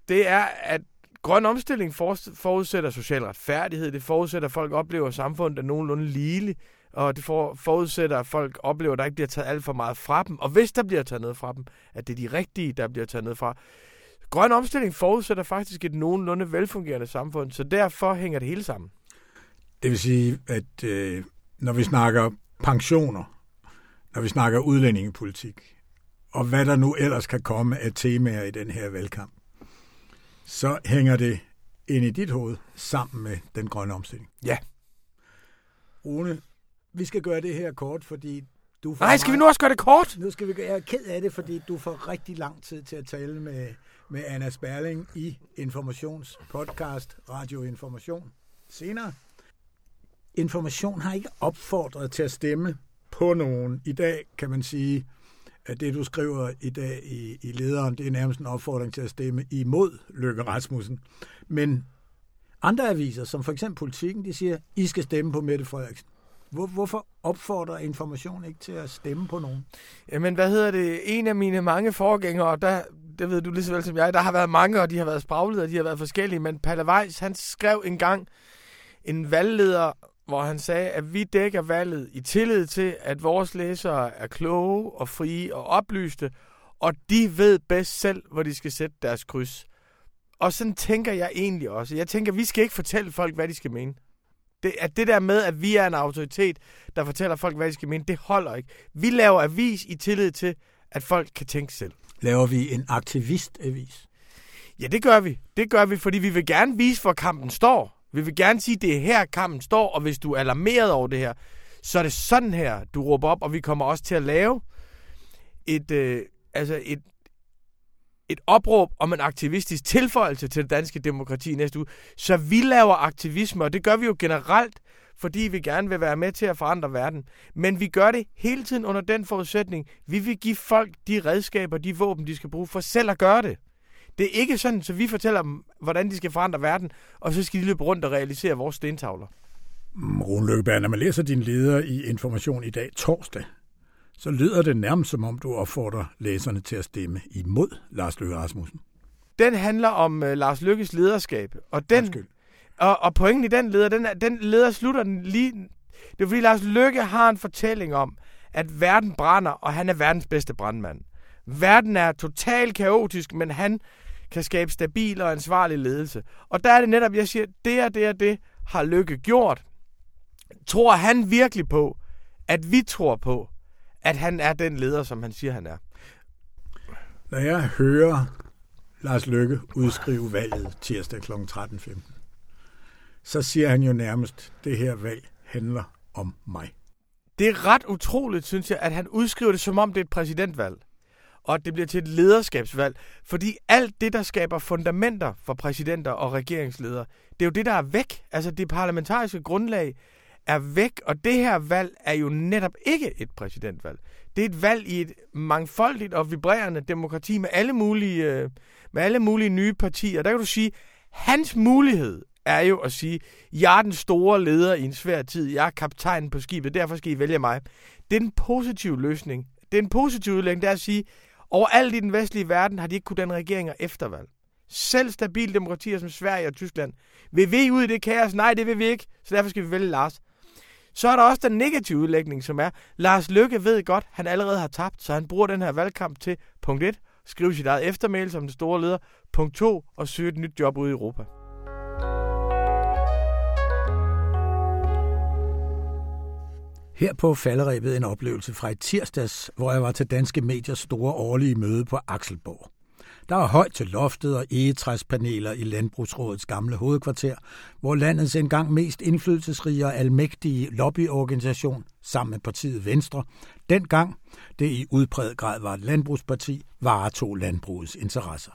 det er, at grøn omstilling forudsætter social retfærdighed. Det forudsætter, at folk oplever, samfundet er nogenlunde ligeligt. Og det forudsætter, at folk oplever, at der ikke bliver taget alt for meget fra dem. Og hvis der bliver taget noget fra dem, at det er de rigtige, der bliver taget noget fra. Grøn omstilling forudsætter faktisk et nogenlunde velfungerende samfund, så derfor hænger det hele sammen. Det vil sige, at øh, når vi snakker pensioner, når vi snakker udlændingepolitik, og hvad der nu ellers kan komme af temaer i den her valgkamp, så hænger det ind i dit hoved sammen med den grønne omstilling. Ja. Rune, vi skal gøre det her kort, fordi du får Nej, skal vi nu også gøre det kort? Nu skal vi gøre, jeg er ked af det, fordi du får rigtig lang tid til at tale med, med Anna Sperling i Informationspodcast Radio Information senere. Information har ikke opfordret til at stemme på nogen. I dag kan man sige, at det du skriver i dag i, i lederen, det er nærmest en opfordring til at stemme imod Løkke Rasmussen. Men andre aviser, som for eksempel Politiken, de siger, I skal stemme på Mette Frederiksen. Hvor, hvorfor opfordrer information ikke til at stemme på nogen? Jamen, hvad hedder det? En af mine mange forgængere, der, det ved du lige så vel som jeg, der har været mange, og de har været spraglede, og de har været forskellige, men Palle Weiss, han skrev engang en valgleder, hvor han sagde, at vi dækker valget i tillid til, at vores læsere er kloge og frie og oplyste, og de ved bedst selv, hvor de skal sætte deres kryds. Og sådan tænker jeg egentlig også. Jeg tænker, vi skal ikke fortælle folk, hvad de skal mene. Det, at det der med, at vi er en autoritet, der fortæller folk, hvad de skal mene, det holder ikke. Vi laver avis i tillid til, at folk kan tænke selv. Laver vi en aktivistavis? Ja, det gør vi. Det gør vi, fordi vi vil gerne vise, hvor kampen står. Vi vil gerne sige, at det er her, kampen står, og hvis du er alarmeret over det her, så er det sådan her, du råber op, og vi kommer også til at lave et, øh, altså et, et opråb om en aktivistisk tilføjelse til det danske demokrati næste uge. Så vi laver aktivisme, og det gør vi jo generelt, fordi vi gerne vil være med til at forandre verden. Men vi gør det hele tiden under den forudsætning, vi vil give folk de redskaber, de våben, de skal bruge for selv at gøre det. Det er ikke sådan, så vi fortæller dem, hvordan de skal forandre verden, og så skal de løbe rundt og realisere vores stentavler. Rune Løkkeberg, når man læser din leder i Information i dag torsdag, så lyder det nærmest som om, du opfordrer læserne til at stemme imod Lars Løkke Rasmussen. Den handler om uh, Lars Lykkes lederskab, og den og, og pointen i den leder, den, den leder slutter den lige... Det er fordi Lars Lykke har en fortælling om, at verden brænder, og han er verdens bedste brandmand. Verden er totalt kaotisk, men han kan skabe stabil og ansvarlig ledelse. Og der er det netop, jeg siger, det og det og det har Lykke gjort. Tror han virkelig på, at vi tror på, at han er den leder, som han siger, han er? Når jeg hører Lars Lykke udskrive valget tirsdag kl. 13.15, så siger han jo nærmest, at det her valg handler om mig. Det er ret utroligt, synes jeg, at han udskriver det, som om det er et præsidentvalg og at det bliver til et lederskabsvalg. Fordi alt det, der skaber fundamenter for præsidenter og regeringsledere, det er jo det, der er væk. Altså det parlamentariske grundlag er væk, og det her valg er jo netop ikke et præsidentvalg. Det er et valg i et mangfoldigt og vibrerende demokrati med alle mulige, øh, med alle mulige nye partier. Der kan du sige, hans mulighed er jo at sige, jeg er den store leder i en svær tid, jeg er kaptajnen på skibet, derfor skal I vælge mig. Det er en positiv løsning. Det er en positiv udlægning, det er at sige, Overalt i den vestlige verden har de ikke kunnet danne regeringer eftervalg. Selv stabile demokratier som Sverige og Tyskland. Vil vi ud i det kaos? Nej, det vil vi ikke, så derfor skal vi vælge Lars. Så er der også den negative udlægning, som er, Lars Lykke ved godt, han allerede har tabt, så han bruger den her valgkamp til, punkt 1, skrive sit eget eftermæl som den store leder, punkt 2, og søge et nyt job ude i Europa. Her på falderæbet en oplevelse fra i tirsdags, hvor jeg var til Danske Mediers store årlige møde på Akselborg. Der er højt til loftet og egetræspaneler i Landbrugsrådets gamle hovedkvarter, hvor landets engang mest indflydelsesrige og almægtige lobbyorganisation, sammen med partiet Venstre, dengang det i udpræget grad var et landbrugsparti, varetog landbrugets interesser.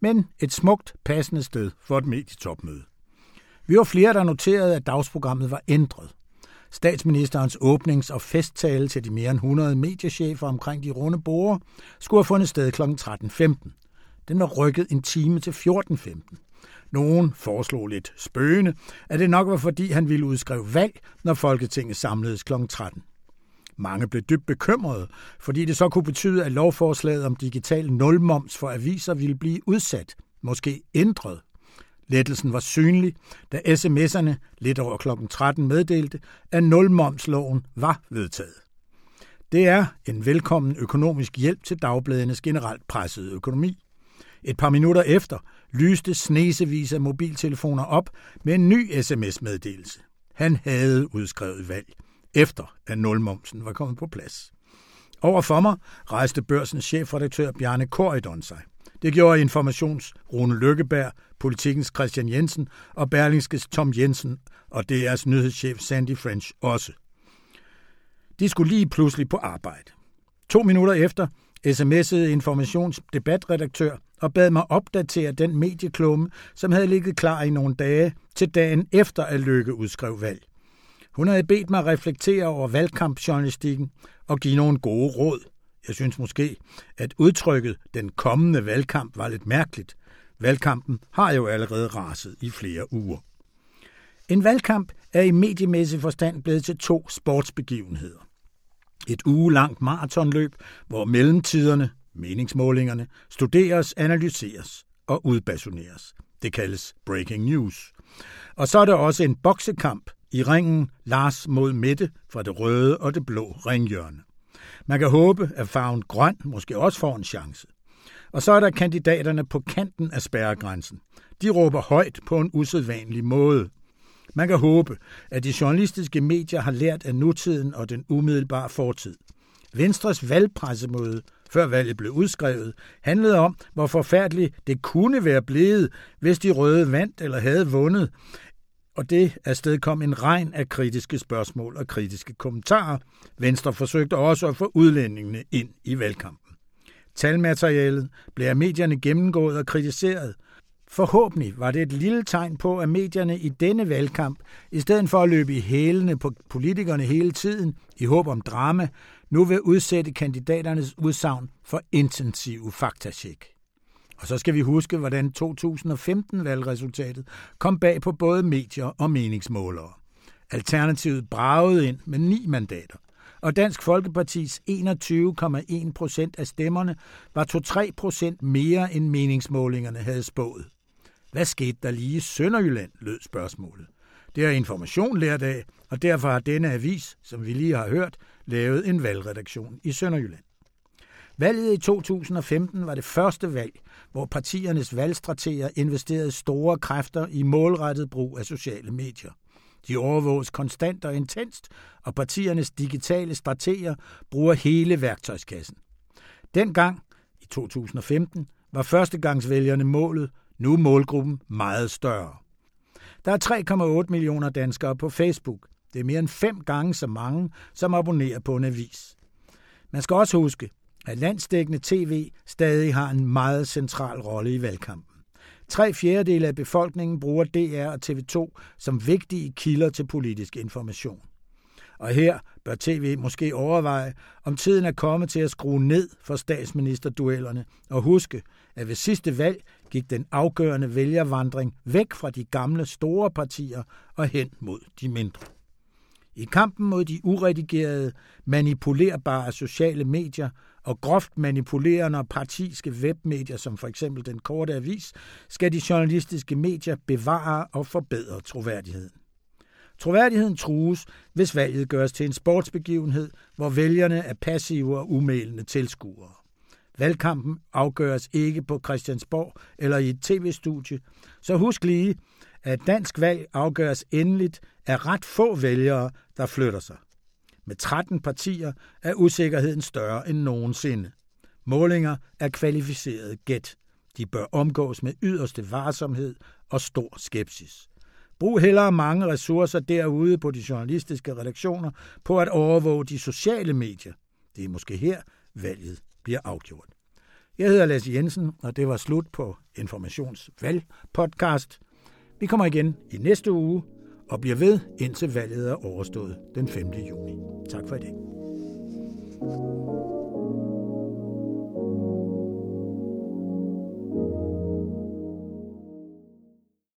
Men et smukt, passende sted for et medietopmøde. Vi var flere, der noterede, at dagsprogrammet var ændret. Statsministerens åbnings- og festtale til de mere end 100 mediechefer omkring de runde borde skulle have fundet sted kl. 13.15. Den var rykket en time til 14.15. Nogen foreslog lidt spøgende, at det nok var fordi han ville udskrive valg, når Folketinget samledes kl. 13. Mange blev dybt bekymrede, fordi det så kunne betyde, at lovforslaget om digital nulmoms for aviser ville blive udsat, måske ændret. Lettelsen var synlig, da sms'erne lidt over kl. 13 meddelte, at nulmomsloven var vedtaget. Det er en velkommen økonomisk hjælp til dagbladenes generelt pressede økonomi. Et par minutter efter lyste snesevis af mobiltelefoner op med en ny sms-meddelelse. Han havde udskrevet valg, efter at nulmomsen var kommet på plads. Overfor mig rejste børsens chefredaktør Bjarne Korydon sig. Det gjorde Informations Rune Lykkeberg, Politikens Christian Jensen og Berlingskes Tom Jensen og DR's nyhedschef Sandy French også. De skulle lige pludselig på arbejde. To minutter efter sms'ede informationsdebatredaktør og bad mig opdatere den medieklumme, som havde ligget klar i nogle dage til dagen efter at Lykke udskrev valg. Hun havde bedt mig reflektere over valgkampjournalistikken og give nogle gode råd. Jeg synes måske, at udtrykket den kommende valgkamp var lidt mærkeligt. Valgkampen har jo allerede raset i flere uger. En valgkamp er i mediemæssig forstand blevet til to sportsbegivenheder. Et ugelangt maratonløb, hvor mellemtiderne, meningsmålingerne, studeres, analyseres og udbasoneres. Det kaldes breaking news. Og så er der også en boksekamp i ringen Lars mod Mette fra det røde og det blå ringhjørne. Man kan håbe, at farven grøn måske også får en chance. Og så er der kandidaterne på kanten af spærregrænsen. De råber højt på en usædvanlig måde. Man kan håbe, at de journalistiske medier har lært af nutiden og den umiddelbare fortid. Venstres valgpressemøde, før valget blev udskrevet, handlede om, hvor forfærdeligt det kunne være blevet, hvis de røde vandt eller havde vundet. Og det afsted kom en regn af kritiske spørgsmål og kritiske kommentarer. Venstre forsøgte også at få udlændingene ind i valgkampen. Talmaterialet blev af medierne gennemgået og kritiseret – Forhåbentlig var det et lille tegn på, at medierne i denne valgkamp, i stedet for at løbe i hælene på politikerne hele tiden i håb om drama, nu vil udsætte kandidaternes udsagn for intensive faktatjek. Og så skal vi huske, hvordan 2015-valgresultatet kom bag på både medier og meningsmålere. Alternativet bragede ind med ni mandater, og Dansk Folkepartis 21,1 procent af stemmerne var 2-3 procent mere end meningsmålingerne havde spået. Hvad skete der lige i Sønderjylland, lød spørgsmålet. Det er information lært af, og derfor har denne avis, som vi lige har hørt, lavet en valgredaktion i Sønderjylland. Valget i 2015 var det første valg, hvor partiernes valgstrateger investerede store kræfter i målrettet brug af sociale medier. De overvåges konstant og intenst, og partiernes digitale strateger bruger hele værktøjskassen. Dengang, i 2015, var førstegangsvælgerne målet, nu er målgruppen meget større. Der er 3,8 millioner danskere på Facebook. Det er mere end fem gange så mange, som abonnerer på en avis. Man skal også huske, at landsdækkende tv stadig har en meget central rolle i valgkampen. Tre fjerdedele af befolkningen bruger DR og TV2 som vigtige kilder til politisk information. Og her bør tv måske overveje, om tiden er kommet til at skrue ned for statsministerduellerne og huske, at ved sidste valg gik den afgørende vælgervandring væk fra de gamle store partier og hen mod de mindre. I kampen mod de uredigerede, manipulerbare sociale medier og groft manipulerende og partiske webmedier, som for eksempel den korte avis, skal de journalistiske medier bevare og forbedre troværdigheden. Troværdigheden trues, hvis valget gøres til en sportsbegivenhed, hvor vælgerne er passive og umælende tilskuere. Valgkampen afgøres ikke på Christiansborg eller i et tv-studie, så husk lige, at dansk valg afgøres endeligt af ret få vælgere, der flytter sig. Med 13 partier er usikkerheden større end nogensinde. Målinger er kvalificeret gæt. De bør omgås med yderste varsomhed og stor skepsis. Brug hellere mange ressourcer derude på de journalistiske redaktioner på at overvåge de sociale medier. Det er måske her, valget bliver afgjort. Jeg hedder Lasse Jensen, og det var slut på Informationsvalg podcast. Vi kommer igen i næste uge og bliver ved, indtil valget er overstået den 5. juni. Tak for i dag.